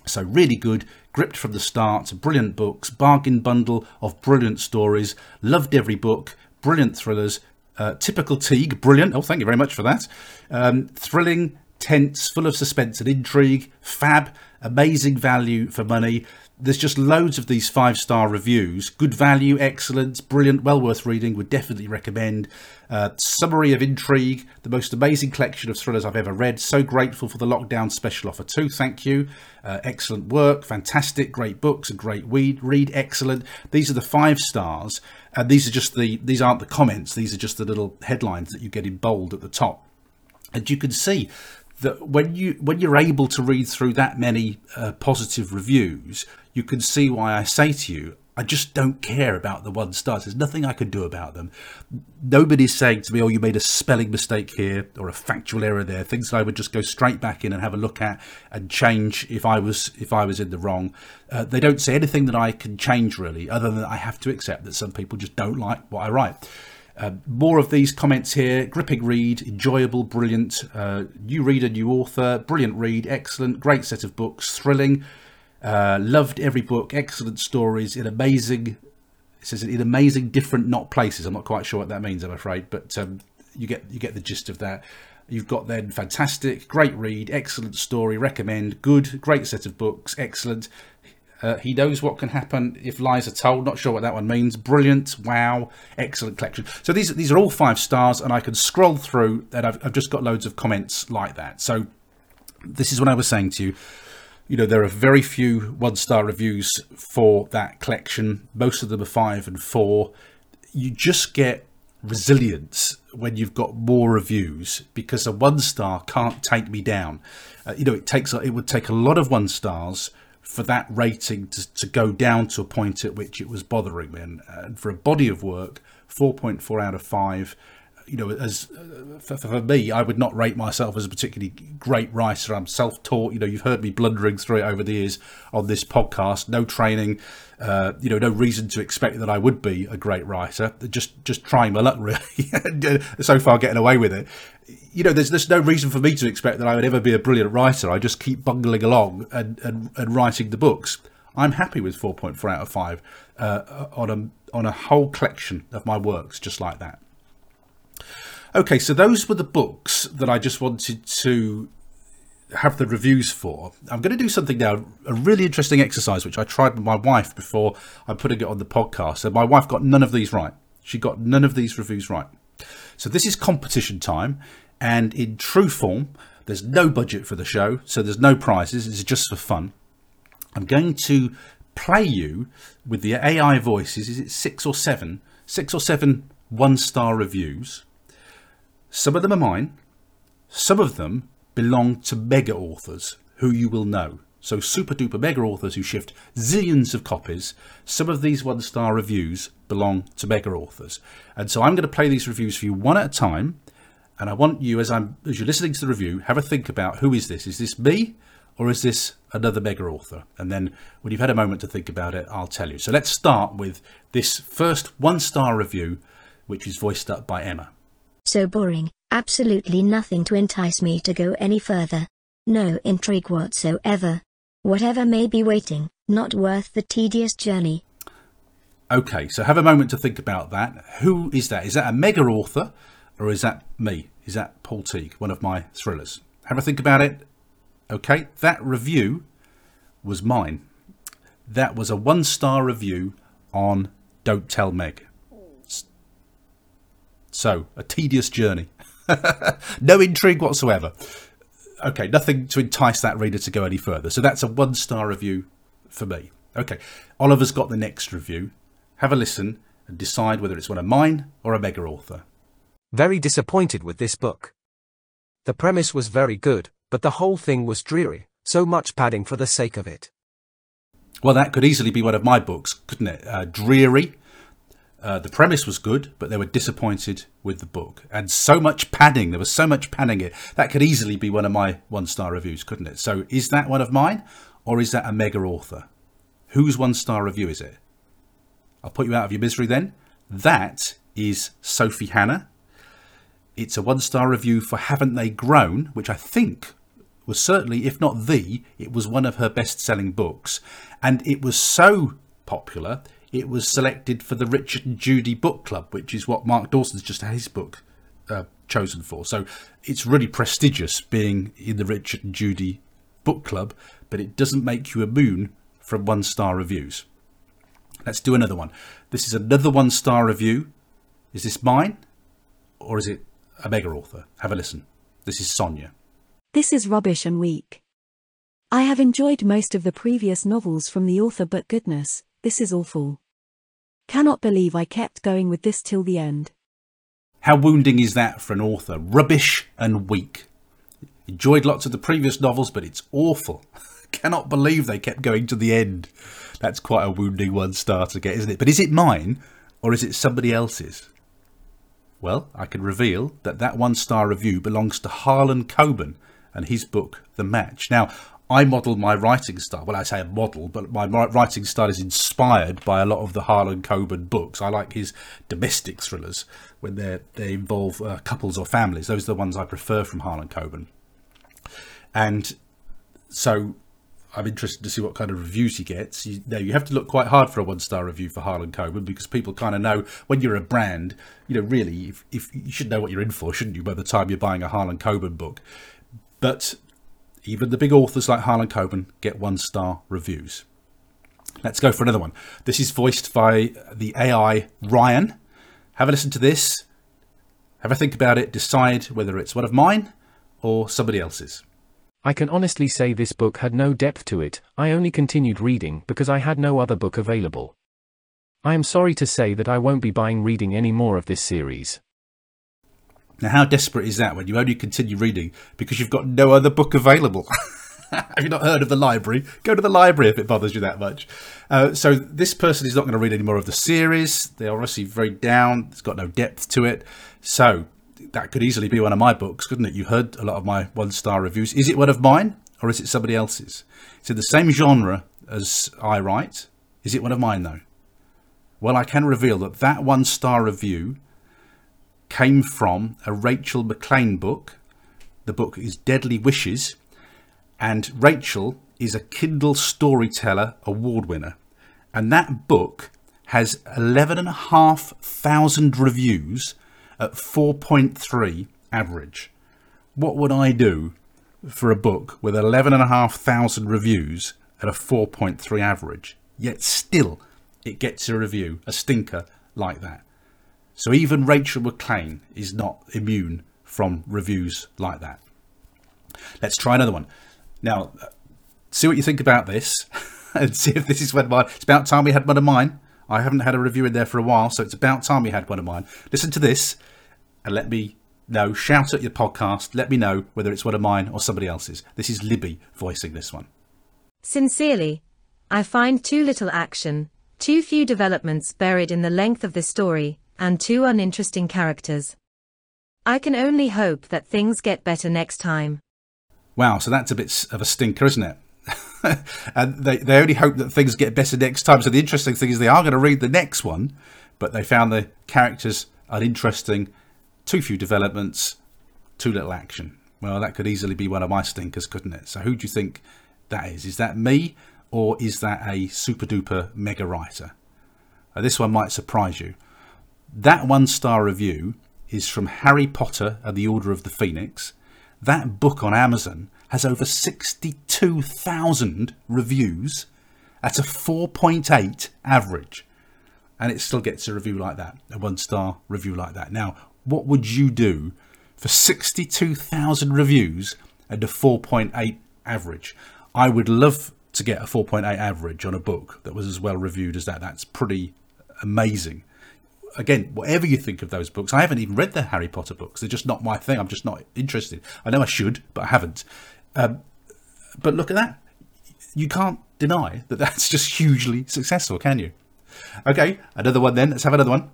So, really good, gripped from the start, brilliant books, bargain bundle of brilliant stories, loved every book, brilliant thrillers, uh, typical Teague, brilliant. Oh, thank you very much for that. Um, thrilling, tense, full of suspense and intrigue, fab, amazing value for money. There's just loads of these five star reviews. Good value, excellent, brilliant, well worth reading. Would definitely recommend. Uh, summary of intrigue, the most amazing collection of thrillers I've ever read. So grateful for the lockdown special offer too. Thank you. Uh, excellent work, fantastic, great books, a great read. Read excellent. These are the five stars, and these are just the these aren't the comments. These are just the little headlines that you get in bold at the top, and you can see that when you when you're able to read through that many uh, positive reviews, you can see why I say to you, I just don't care about the one stars. There's nothing I can do about them. Nobody's saying to me, "Oh, you made a spelling mistake here or a factual error there." Things that I would just go straight back in and have a look at and change if I was if I was in the wrong. Uh, they don't say anything that I can change really, other than I have to accept that some people just don't like what I write. Uh, more of these comments here. Gripping read, enjoyable, brilliant. Uh, new reader, new author, brilliant read, excellent, great set of books, thrilling. Uh, loved every book, excellent stories, in amazing. It says in amazing, different, not places. I'm not quite sure what that means. I'm afraid, but um, you get you get the gist of that. You've got then fantastic, great read, excellent story, recommend, good, great set of books, excellent. Uh, he knows what can happen if lies are told. Not sure what that one means. Brilliant, wow, excellent collection. So these these are all five stars, and I can scroll through, and I've, I've just got loads of comments like that. So this is what I was saying to you. You know, there are very few one star reviews for that collection. Most of them are five and four. You just get resilience when you've got more reviews because a one star can't take me down. Uh, you know, it takes it would take a lot of one stars for that rating to, to go down to a point at which it was bothering me. And, for a body of work, 4.4 out of 5, you know, as uh, for, for, me, I would not rate myself as a particularly great writer. I'm self-taught. You know, you've heard me blundering through it over the years on this podcast. No training, uh, you know, no reason to expect that I would be a great writer. Just just trying my luck, really. so far, getting away with it you know, there's there's no reason for me to expect that I would ever be a brilliant writer. I just keep bungling along and, and, and writing the books. I'm happy with 4.4 out of 5 uh, on a on a whole collection of my works, just like that. Okay, so those were the books that I just wanted to have the reviews for. I'm going to do something now, a really interesting exercise, which I tried with my wife before I'm putting it on the podcast. So my wife got none of these right. She got none of these reviews right. So this is competition time. And in true form, there's no budget for the show, so there's no prizes. It's just for fun. I'm going to play you with the AI voices. Is it six or seven? Six or seven one star reviews. Some of them are mine. Some of them belong to mega authors who you will know. So super duper mega authors who shift zillions of copies. Some of these one star reviews belong to mega authors. And so I'm going to play these reviews for you one at a time. And I want you, as I'm as you're listening to the review, have a think about who is this? Is this me, or is this another mega author? And then when you've had a moment to think about it, I'll tell you. So let's start with this first one star review, which is voiced up by Emma. So boring, absolutely nothing to entice me to go any further. No intrigue whatsoever. Whatever may be waiting, not worth the tedious journey. Okay, so have a moment to think about that. Who is that? Is that a mega author? or is that me? Is that Paul Teague, one of my thrillers? Have a think about it. Okay, that review was mine. That was a one star review on Don't Tell Meg. So, a tedious journey. no intrigue whatsoever. Okay, nothing to entice that reader to go any further. So, that's a one star review for me. Okay, Oliver's got the next review. Have a listen and decide whether it's one of mine or a mega author. Very disappointed with this book. The premise was very good, but the whole thing was dreary, so much padding for the sake of it. Well, that could easily be one of my books, couldn't it? Uh, dreary. Uh, the premise was good, but they were disappointed with the book. And so much padding, there was so much padding it. That could easily be one of my one star reviews, couldn't it? So is that one of mine, or is that a mega author? Whose one star review is it? I'll put you out of your misery then. That is Sophie Hannah it's a one star review for Haven't They Grown, which I think was certainly, if not the, it was one of her best selling books. And it was so popular, it was selected for the Richard and Judy Book Club, which is what Mark Dawson's just had his book uh, chosen for. So it's really prestigious being in the Richard and Judy book club, but it doesn't make you immune from one star reviews. Let's do another one. This is another one star review. Is this mine or is it a mega author? Have a listen. This is Sonia. This is rubbish and weak. I have enjoyed most of the previous novels from the author, but goodness, this is awful. Cannot believe I kept going with this till the end. How wounding is that for an author? Rubbish and weak. Enjoyed lots of the previous novels, but it's awful. Cannot believe they kept going to the end. That's quite a wounding one star to get, isn't it? But is it mine or is it somebody else's? Well, I can reveal that that one star review belongs to Harlan Coben and his book, The Match. Now, I model my writing style. Well, I say a model, but my writing style is inspired by a lot of the Harlan Coben books. I like his domestic thrillers when they they involve uh, couples or families. Those are the ones I prefer from Harlan Coben. And so I'm interested to see what kind of reviews he gets. You know, you have to look quite hard for a one star review for Harlan Coben because people kind of know when you're a brand, you know, really, if, if you should know what you're in for, shouldn't you, by the time you're buying a Harlan Coben book. But even the big authors like Harlan Coben get one star reviews. Let's go for another one. This is voiced by the AI Ryan. Have a listen to this. Have a think about it. Decide whether it's one of mine or somebody else's. I can honestly say this book had no depth to it, I only continued reading because I had no other book available. I am sorry to say that I won't be buying reading any more of this series. Now, how desperate is that when you only continue reading because you've got no other book available? Have you not heard of the library? Go to the library if it bothers you that much. Uh, so, this person is not going to read any more of the series. They're obviously very down, it's got no depth to it. So, that could easily be one of my books, couldn't it? You heard a lot of my one star reviews. Is it one of mine or is it somebody else's? It's in the same genre as I write. Is it one of mine though? Well, I can reveal that that one star review came from a Rachel McLean book. The book is Deadly Wishes, and Rachel is a Kindle Storyteller Award winner. And that book has 11,500 reviews at 4.3 average. What would I do for a book with 11,500 reviews at a 4.3 average? Yet still, it gets a review, a stinker like that. So even Rachel McLean is not immune from reviews like that. Let's try another one. Now, uh, see what you think about this and see if this is one of mine. It's about time we had one of mine. I haven't had a review in there for a while, so it's about time we had one of mine. Listen to this and let me know. Shout at your podcast. Let me know whether it's one of mine or somebody else's. This is Libby voicing this one. Sincerely, I find too little action, too few developments buried in the length of the story, and two uninteresting characters. I can only hope that things get better next time. Wow, so that's a bit of a stinker, isn't it? and they, they only hope that things get better next time. So the interesting thing is they are going to read the next one, but they found the characters uninteresting too few developments, too little action. Well, that could easily be one of my stinkers, couldn't it? So, who do you think that is? Is that me or is that a super duper mega writer? This one might surprise you. That one star review is from Harry Potter and the Order of the Phoenix. That book on Amazon has over 62,000 reviews at a 4.8 average. And it still gets a review like that, a one star review like that. Now, what would you do for 62,000 reviews and a 4.8 average? I would love to get a 4.8 average on a book that was as well reviewed as that. That's pretty amazing. Again, whatever you think of those books, I haven't even read the Harry Potter books. They're just not my thing. I'm just not interested. I know I should, but I haven't. Um, but look at that. You can't deny that that's just hugely successful, can you? Okay, another one then. Let's have another one.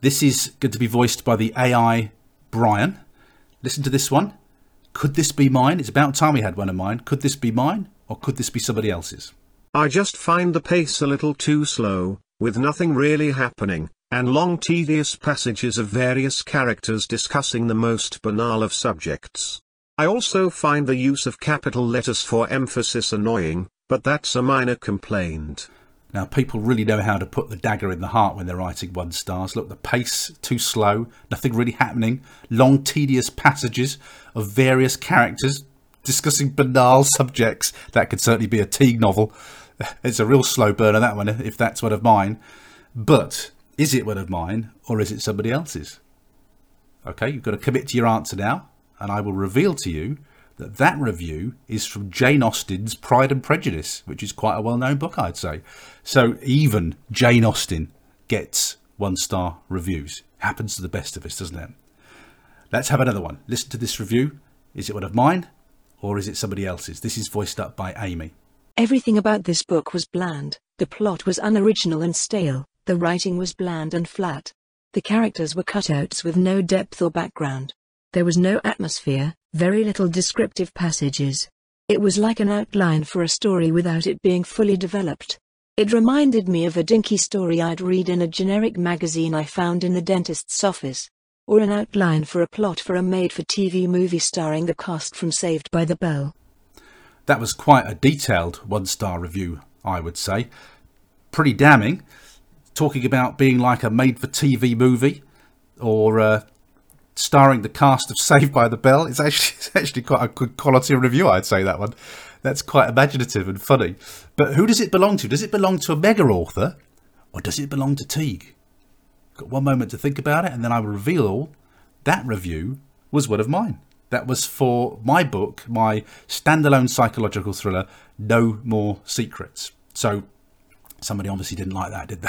This is going to be voiced by the AI Brian. Listen to this one. Could this be mine? It's about time we had one of mine. Could this be mine? Or could this be somebody else's? I just find the pace a little too slow, with nothing really happening, and long tedious passages of various characters discussing the most banal of subjects. I also find the use of capital letters for emphasis annoying, but that's a minor complaint. Now, people really know how to put the dagger in the heart when they're writing one stars. Look, the pace too slow, nothing really happening, long, tedious passages of various characters discussing banal subjects. That could certainly be a Teague novel. It's a real slow burner, that one, if that's one of mine. But is it one of mine or is it somebody else's? Okay, you've got to commit to your answer now, and I will reveal to you that that review is from Jane Austen's Pride and Prejudice, which is quite a well-known book, I'd say. So even Jane Austen gets one-star reviews. Happens to the best of us, doesn't it? Let's have another one. Listen to this review. Is it one of mine or is it somebody else's? This is voiced up by Amy. Everything about this book was bland. The plot was unoriginal and stale. The writing was bland and flat. The characters were cutouts with no depth or background. There was no atmosphere, very little descriptive passages. It was like an outline for a story without it being fully developed. It reminded me of a dinky story I'd read in a generic magazine I found in the dentist's office. Or an outline for a plot for a made-for-TV movie starring the cast from Saved by the Bell. That was quite a detailed one-star review, I would say. Pretty damning. Talking about being like a made-for-TV movie or uh, starring the cast of Saved by the Bell. It's actually, it's actually quite a good quality review, I'd say, that one. That's quite imaginative and funny. But who does it belong to? Does it belong to a mega author or does it belong to Teague? Got one moment to think about it and then I will reveal all. that review was one of mine. That was for my book, my standalone psychological thriller, No More Secrets. So somebody obviously didn't like that, did they?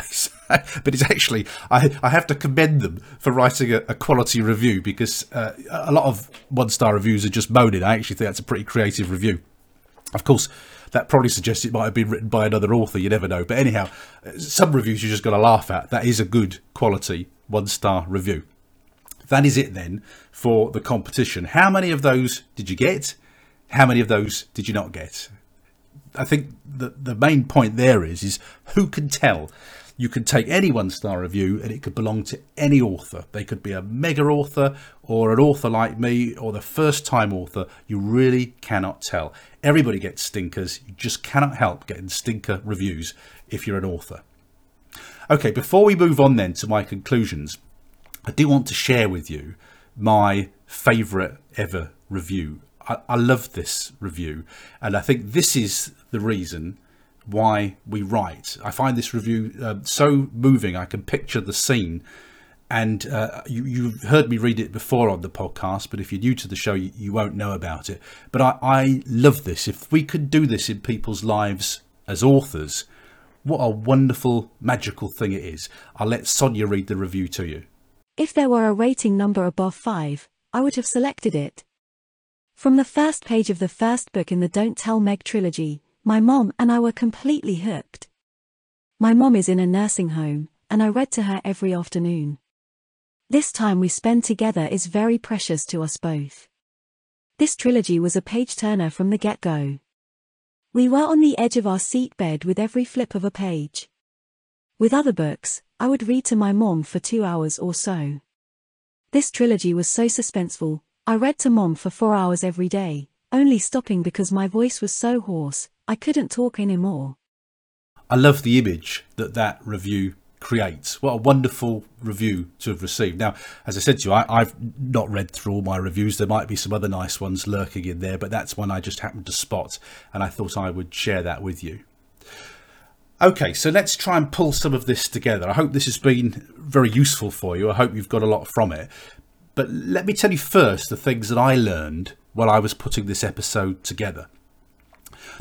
but it's actually, I, I have to commend them for writing a, a quality review because uh, a lot of one star reviews are just moaning. I actually think that's a pretty creative review. Of course, that probably suggests it might have been written by another author, you never know. But anyhow, some reviews you're just got to laugh at. That is a good quality one star review. That is it then for the competition. How many of those did you get? How many of those did you not get? I think the the main point there is is who can tell. You can take any one star review and it could belong to any author. They could be a mega author or an author like me or the first time author. You really cannot tell. Everybody gets stinkers. You just cannot help getting stinker reviews if you're an author. Okay, before we move on then to my conclusions, I do want to share with you my favourite ever review I, I love this review, and I think this is the reason why we write. I find this review uh, so moving. I can picture the scene. And uh, you, have heard me read it before on the podcast, but if you're new to the show, you, you won't know about it. But I, I love this. If we could do this in people's lives as authors, what a wonderful, magical thing it is. I'll let Sonia read the review to you. If there were a rating number above 5, I would have selected it. From the first page of the first book in the Don't Tell Meg trilogy, my mom and I were completely hooked. My mom is in a nursing home, and I read to her every afternoon. This time we spend together is very precious to us both. This trilogy was a page turner from the get go. We were on the edge of our seat bed with every flip of a page. With other books, I would read to my mom for two hours or so. This trilogy was so suspenseful, I read to mom for four hours every day, only stopping because my voice was so hoarse, I couldn't talk anymore. I love the image that that review creates. What a wonderful review to have received. Now, as I said to you, I, have not read through all my reviews. There might be some other nice ones lurking in there, but that's one I just happened to spot, and I thought I would share that with you. Okay, so let's try and pull some of this together. I hope this has been very useful for you. I hope you've got a lot from it. But let me tell you first the things that I learned while I was putting this episode together.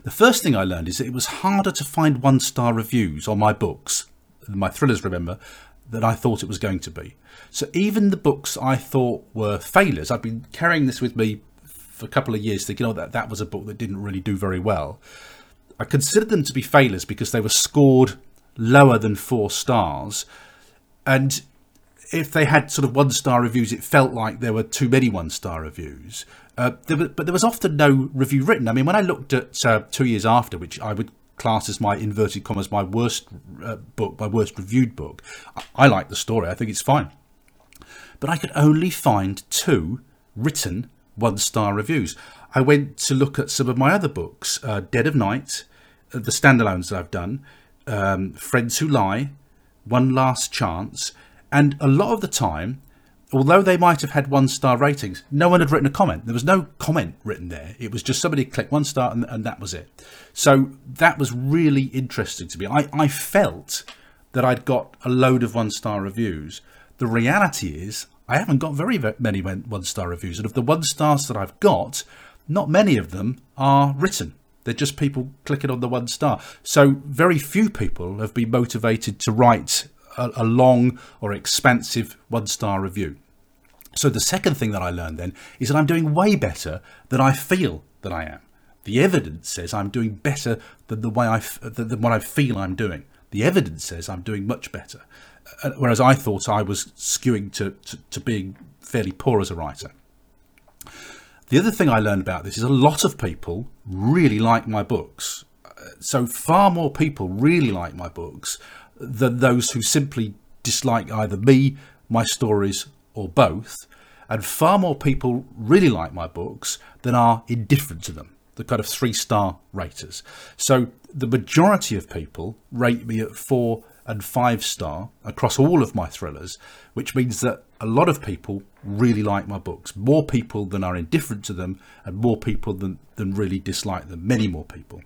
The first thing I learned is that it was harder to find one star reviews on my books, my thrillers, remember, than I thought it was going to be. So even the books I thought were failures, I've been carrying this with me for a couple of years thinking, oh, that, that was a book that didn't really do very well. I considered them to be failures because they were scored lower than four stars. And if they had sort of one star reviews, it felt like there were too many one star reviews. Uh, there but there was often no review written. I mean, when I looked at uh, two years after, which I would class as my inverted commas my worst uh, book, my worst reviewed book, I, I like the story. I think it's fine, but I could only find two written one star reviews. I went to look at some of my other books, uh, Dead of Night, uh, the standalones that I've done, um, Friends Who Lie, One Last Chance, and a lot of the time, although they might have had one star ratings, no one had written a comment. There was no comment written there. It was just somebody clicked one star and, and that was it. So that was really interesting to me. I, I felt that I'd got a load of one star reviews. The reality is, I haven't got very many one star reviews. And of the one stars that I've got, not many of them are written. They're just people clicking on the one star. So very few people have been motivated to write a, a long or expansive one star review. So the second thing that I learned then is that I'm doing way better than I feel that I am. The evidence says I'm doing better than the way I than what I feel I'm doing. The evidence says I'm doing much better, uh, whereas I thought I was skewing to, to, to being fairly poor as a writer. The other thing I learned about this is a lot of people really like my books. So far more people really like my books than those who simply dislike either me, my stories, or both. And far more people really like my books than are indifferent to them, the kind of three star raters. So the majority of people rate me at four and five star across all of my thrillers, which means that a lot of people really like my books. More people than are indifferent to them, and more people than, than really dislike them. Many more people.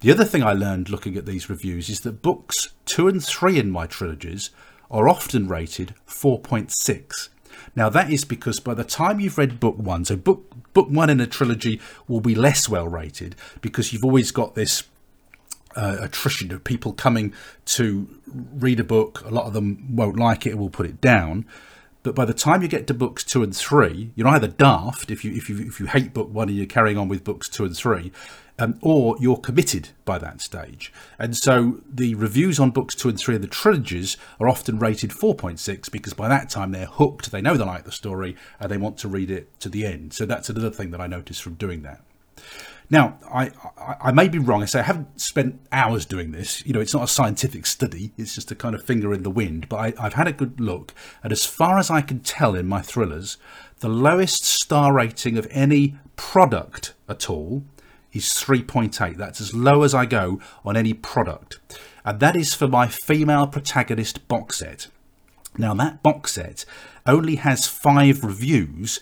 The other thing I learned looking at these reviews is that books two and three in my trilogies are often rated 4.6. Now that is because by the time you've read book one, so book book one in a trilogy will be less well rated because you've always got this uh, attrition of people coming to read a book. A lot of them won't like it and will put it down. But by the time you get to books two and three, you're either daft if you if you if you hate book one and you're carrying on with books two and three, um, or you're committed by that stage. And so the reviews on books two and three of the trilogies are often rated 4.6 because by that time they're hooked, they know they like the story, and they want to read it to the end. So that's another thing that I noticed from doing that. Now, I, I, I, may be wrong. I say I haven't spent hours doing this. You know, it's not a scientific study. It's just a kind of finger in the wind. But I, I've had a good look. And as far as I can tell in my thrillers, the lowest star rating of any product at all is 3.8. That's as low as I go on any product. And that is for my female protagonist box set. Now, that box set only has five reviews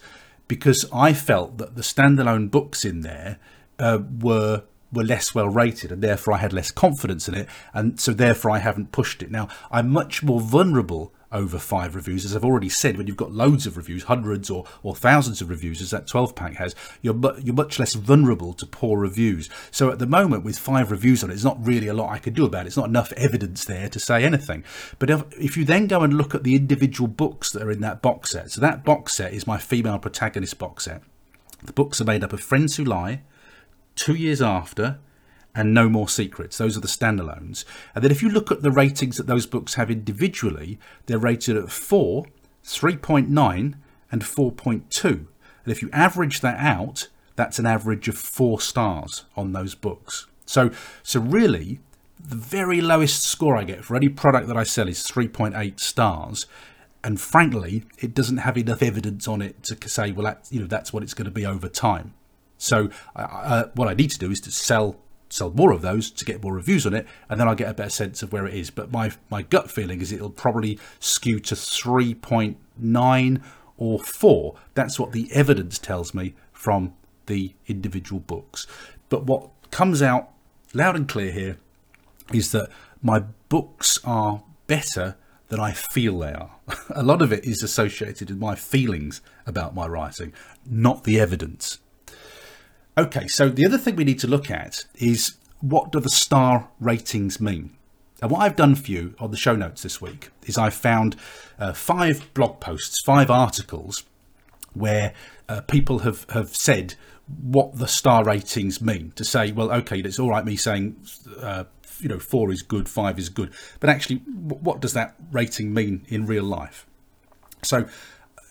because I felt that the standalone books in there uh, were were less well rated and therefore I had less confidence in it and so therefore I haven't pushed it. Now I'm much more vulnerable over five reviews. As I've already said when you've got loads of reviews hundreds or, or thousands of reviews as that 12 pack has you're you're much less vulnerable to poor reviews. So at the moment with five reviews on it, it's not really a lot I can do about it. It's not enough evidence there to say anything. But if, if you then go and look at the individual books that are in that box set so that box set is my female protagonist box set. The books are made up of Friends Who Lie Two Years After, and No More Secrets. Those are the standalones. And then if you look at the ratings that those books have individually, they're rated at 4, 3.9, and 4.2. And if you average that out, that's an average of four stars on those books. So, so really, the very lowest score I get for any product that I sell is 3.8 stars. And frankly, it doesn't have enough evidence on it to say, well, you know, that's what it's going to be over time. So uh, what I need to do is to sell sell more of those to get more reviews on it, and then I'll get a better sense of where it is. But my my gut feeling is it'll probably skew to three point nine or four. That's what the evidence tells me from the individual books. But what comes out loud and clear here is that my books are better than I feel they are. a lot of it is associated with my feelings about my writing, not the evidence. Okay, so the other thing we need to look at is what do the star ratings mean? And what I've done for you on the show notes this week is I've found uh, five blog posts, five articles where uh, people have, have said what the star ratings mean to say, well, okay, it's all right me saying, uh, you know, four is good, five is good, but actually, what does that rating mean in real life? So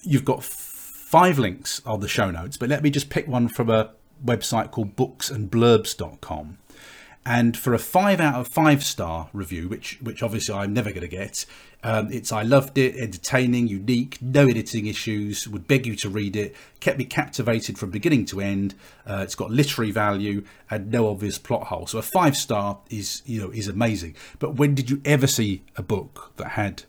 you've got five links on the show notes, but let me just pick one from a website called booksandblurbs.com. And for a five out of five star review, which which obviously I'm never going to get, um, it's I loved it, entertaining, unique, no editing issues. Would beg you to read it. Kept me captivated from beginning to end. Uh, it's got literary value and no obvious plot hole. So a five star is you know is amazing. But when did you ever see a book that had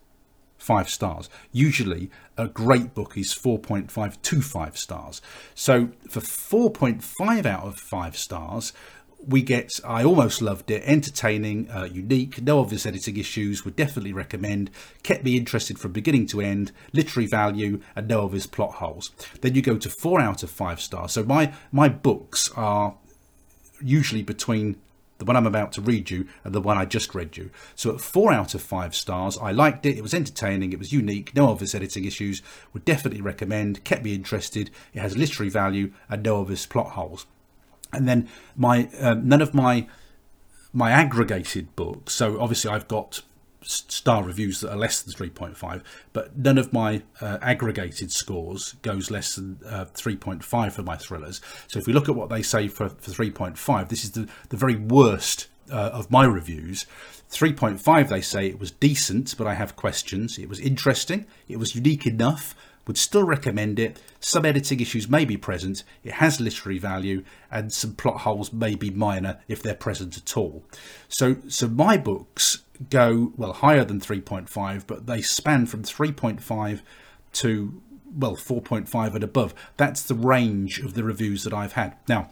five stars. Usually, a great book is 4.5 to 5 stars. So, for 4.5 out of 5 stars, we get I almost loved it, entertaining, uh, unique, no obvious editing issues, would definitely recommend, kept me interested from beginning to end, literary value, and no obvious plot holes. Then you go to 4 out of 5 stars. So, my, my books are usually between the one I'm about to read you and the one I just read you. So at four out of five stars, I liked it. It was entertaining. It was unique. No obvious editing issues. Would definitely recommend. Kept me interested. It has literary value and no obvious plot holes. And then my um, none of my my aggregated books. So obviously I've got star reviews that are less than 3.5 but none of my uh, aggregated scores goes less than uh, 3.5 for my thrillers. So if we look at what they say for, for 3.5 this is the, the very worst uh, of my reviews. 3.5 they say it was decent but i have questions. It was interesting. It was unique enough. Would still recommend it. Some editing issues may be present, it has literary value, and some plot holes may be minor if they're present at all. So, so my books go well higher than 3.5, but they span from 3.5 to well 4.5 and above. That's the range of the reviews that I've had. Now,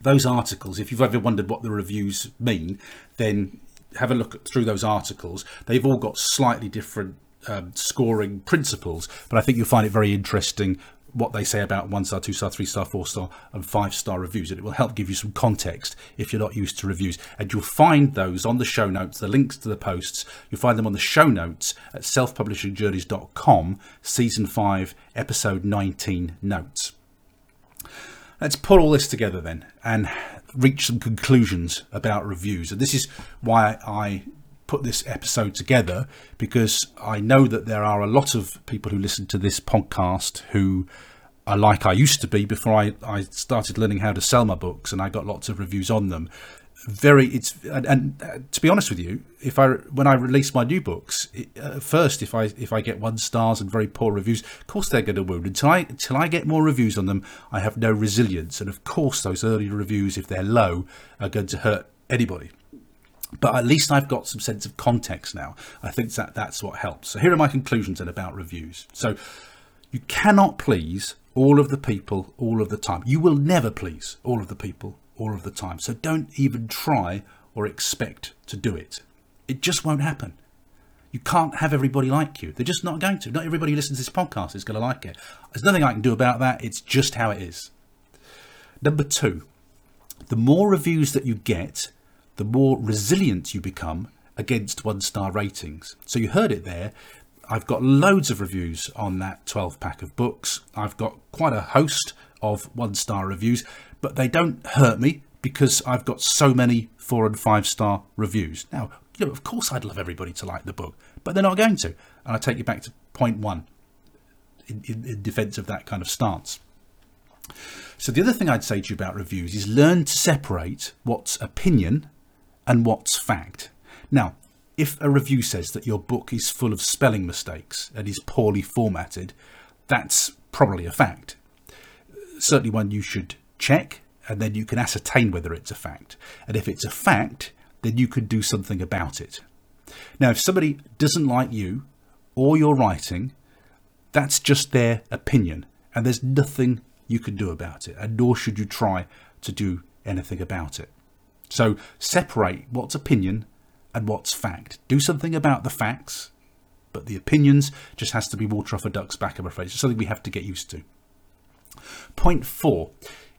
those articles, if you've ever wondered what the reviews mean, then have a look through those articles. They've all got slightly different um, scoring principles, but I think you'll find it very interesting what they say about one star, two star, three star, four star, and five star reviews. And it will help give you some context if you're not used to reviews. And you'll find those on the show notes, the links to the posts. You'll find them on the show notes at selfpublishingjourneys.com, season five, episode 19 notes. Let's put all this together then and reach some conclusions about reviews. And this is why I put this episode together because I know that there are a lot of people who listen to this podcast who are like I used to be before I, I started learning how to sell my books and I got lots of reviews on them. Very, it's and, and uh, to be honest with you, if I when I release my new books, it, uh, first if I if I get one stars and very poor reviews, of course they're going to wound. Until I until I get more reviews on them, I have no resilience, and of course those early reviews, if they're low, are going to hurt anybody but at least I've got some sense of context now. I think that that's what helps. So here are my conclusions about reviews. So you cannot please all of the people all of the time. You will never please all of the people all of the time. So don't even try or expect to do it. It just won't happen. You can't have everybody like you. They're just not going to. Not everybody who listens to this podcast is going to like it. There's nothing I can do about that. It's just how it is. Number two, the more reviews that you get, the more resilient you become against one star ratings. So you heard it there. I've got loads of reviews on that 12 pack of books. I've got quite a host of one star reviews, but they don't hurt me because I've got so many four and five star reviews. Now, you know, of course, I'd love everybody to like the book, but they're not going to. And I take you back to point one in, in, in defense of that kind of stance. So, the other thing I'd say to you about reviews is learn to separate what's opinion and what's fact. Now, if a review says that your book is full of spelling mistakes and is poorly formatted, that's probably a fact. Certainly one you should check and then you can ascertain whether it's a fact. And if it's a fact, then you can do something about it. Now, if somebody doesn't like you or your writing, that's just their opinion and there's nothing you can do about it, and nor should you try to do anything about it. So separate what's opinion and what's fact. Do something about the facts, but the opinions just has to be water off a duck's back, I'm afraid. It's something we have to get used to. Point four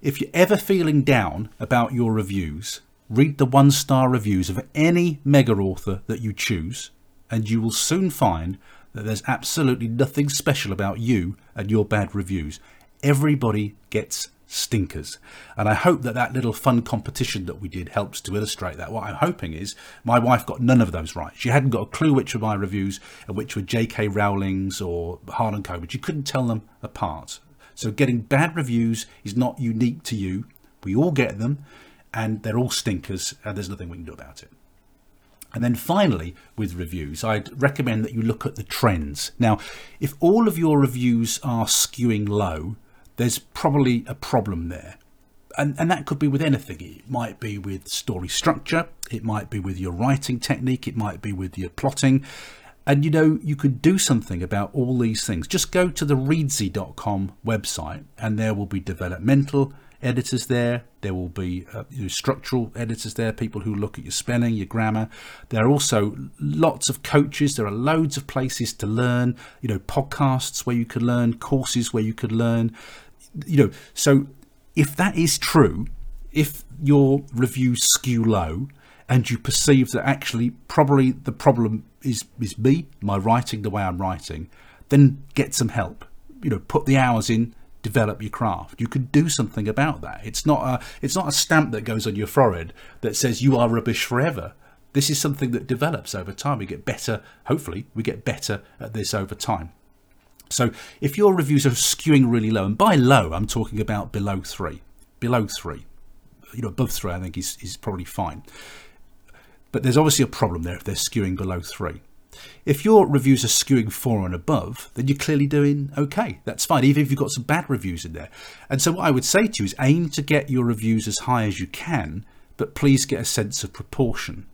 if you're ever feeling down about your reviews, read the one star reviews of any mega author that you choose, and you will soon find that there's absolutely nothing special about you and your bad reviews. Everybody gets stinkers. And I hope that that little fun competition that we did helps to illustrate that. What I'm hoping is my wife got none of those right. She hadn't got a clue which were my reviews and which were J.K. Rowling's or Harlan Coben. You couldn't tell them apart. So getting bad reviews is not unique to you. We all get them. and they're all stinkers, and there's nothing we can do about it. And then finally, with reviews, I'd recommend that you look at the trends. Now, if all of your reviews are skewing low, there's probably a problem there. And, and that could be with anything. It might be with story structure, it might be with your writing technique, it might be with your plotting. And you know, you could do something about all these things. Just go to the reedsy.com website and there will be developmental editors there. There will be uh, structural editors there, people who look at your spelling, your grammar. There are also lots of coaches. There are loads of places to learn, you know, podcasts where you can learn, courses where you could learn, you know. So if that is true, if your reviews skew low and you perceive that actually probably the problem is, is me, my writing, the way I'm writing, then get some help. You know, put the hours in, develop your craft. You could do something about that. It's not a it's not a stamp that goes on your forehead that says you are rubbish forever. This is something that develops over time. We get better, hopefully, we get better at this over time. So if your reviews are skewing really low, and by low I'm talking about below three, below three, you know, above three I think is, is probably fine. But there's obviously a problem there if they're skewing below three. If your reviews are skewing four and above, then you're clearly doing okay. That's fine, even if you've got some bad reviews in there. And so, what I would say to you is aim to get your reviews as high as you can, but please get a sense of proportion.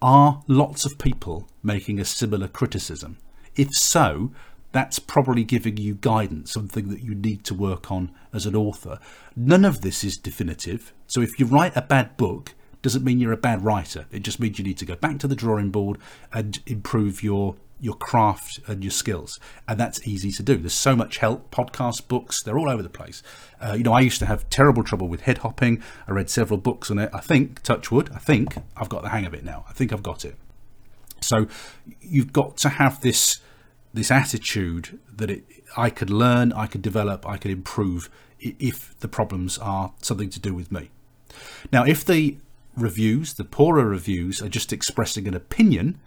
Are lots of people making a similar criticism? If so, that's probably giving you guidance, something that you need to work on as an author. None of this is definitive. So, if you write a bad book, doesn't mean you're a bad writer. It just means you need to go back to the drawing board and improve your your craft and your skills. And that's easy to do. There's so much help. Podcasts books they're all over the place. Uh, you know i used to have terrible trouble with head hopping. I read several books on it. I think touchwood i think i've got the hang of it now. I think i've got it. So you've got to have this this attitude that it, i could learn i could develop i could improve if the problems are something to do with me now if the reviews, the poorer reviews, are just expressing an opinion,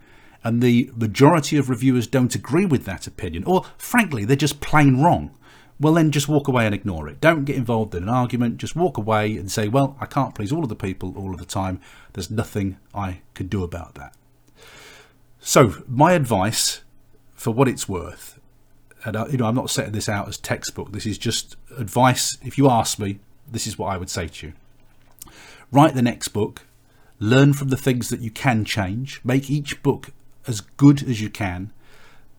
and the majority of reviewers don't agree with that opinion, or frankly, they're just plain wrong, well, then just walk away and ignore it. Don't get involved in an argument, just walk away and say, well, I can't please all of the people all of the time. There's nothing I can do about that. So, my advice, for what it's worth, and uh, you know, I'm not setting this out as textbook. This is just advice. If you ask me, this is what I would say to you write the next book, learn from the things that you can change, make each book as good as you can,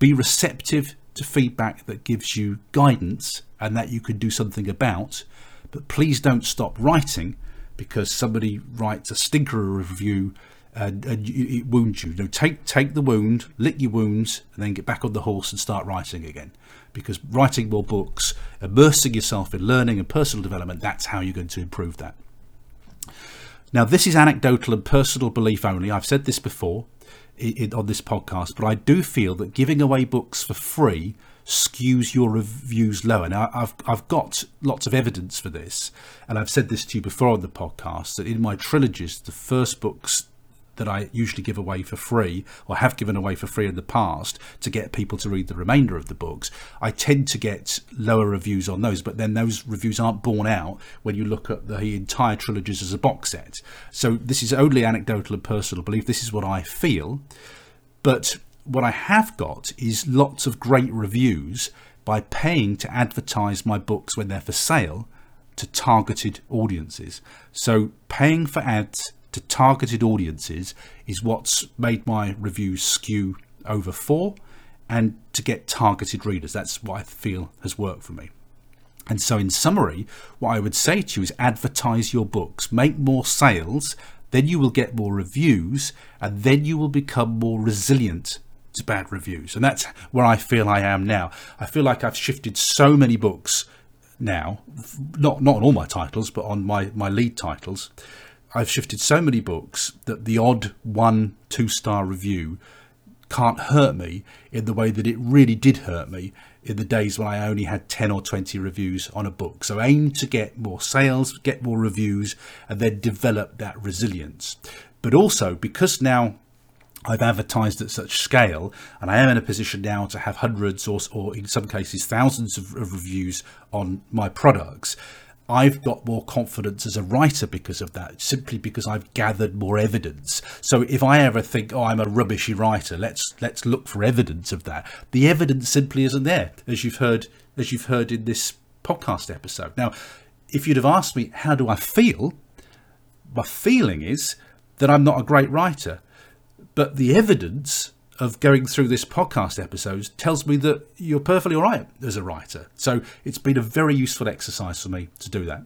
be receptive to feedback that gives you guidance and that you can do something about. But please don't stop writing because somebody writes a stinker review and it wounds you. No, take take the wound, lick your wounds, and then get back on the horse and start writing again. Because writing more books, immersing yourself in learning and personal development, that's how you're going to improve that. Now, this is anecdotal and personal belief only. I've said this before on this podcast, but I do feel that giving away books for free skews your reviews lower. Now, I've I've got lots of evidence for this, and I've said this to you before on the podcast that in my trilogies, the first books that I usually give away for free or have given away for free in the past to get people to read the remainder of the books, I tend to get lower reviews on those, but then those reviews aren't borne out when you look at the entire trilogies as a box set. So this is only anecdotal and personal belief. This is what I feel. But what I have got is lots of great reviews by paying to advertise my books when they're for sale to targeted audiences. So paying for ads to targeted audiences is what's made my reviews skew over four and to get targeted readers. That's what I feel has worked for me. And so, in summary, what I would say to you is advertise your books, make more sales, then you will get more reviews, and then you will become more resilient to bad reviews. And that's where I feel I am now. I feel like I've shifted so many books now, not not on all my titles, but on my, my lead titles, I've shifted so many books that the odd one two star review can't hurt me in the way that it really did hurt me in the days when I only had 10 or 20 reviews on a book. So aim to get more sales, get more reviews, and then develop that resilience. But also, because now I've advertised at such scale, and I am in a position now to have hundreds or, or in some cases thousands of, of reviews on my products. I've got more confidence as a writer because of that, simply because I've gathered more evidence. So if I ever think, oh, I'm a rubbishy writer, let's let's look for evidence of that. The evidence simply isn't there, as you've heard as you've heard in this podcast episode. Now, if you'd have asked me how do I feel, my feeling is that I'm not a great writer. But the evidence of going through this podcast episodes tells me that you're perfectly all right as a writer. So it's been a very useful exercise for me to do that.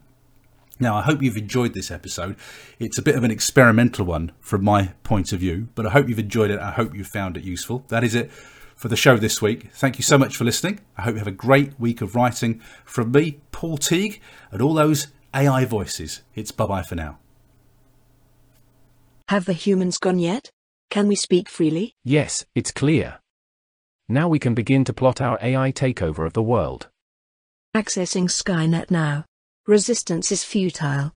Now, I hope you've enjoyed this episode. It's a bit of an experimental one from my point of view, but I hope you've enjoyed it. I hope you found it useful. That is it for the show this week. Thank you so much for listening. I hope you have a great week of writing from me, Paul Teague, and all those AI voices. It's bye bye for now. Have the humans gone yet? Can we speak freely? Yes, it's clear. Now we can begin to plot our AI takeover of the world. Accessing Skynet now. Resistance is futile.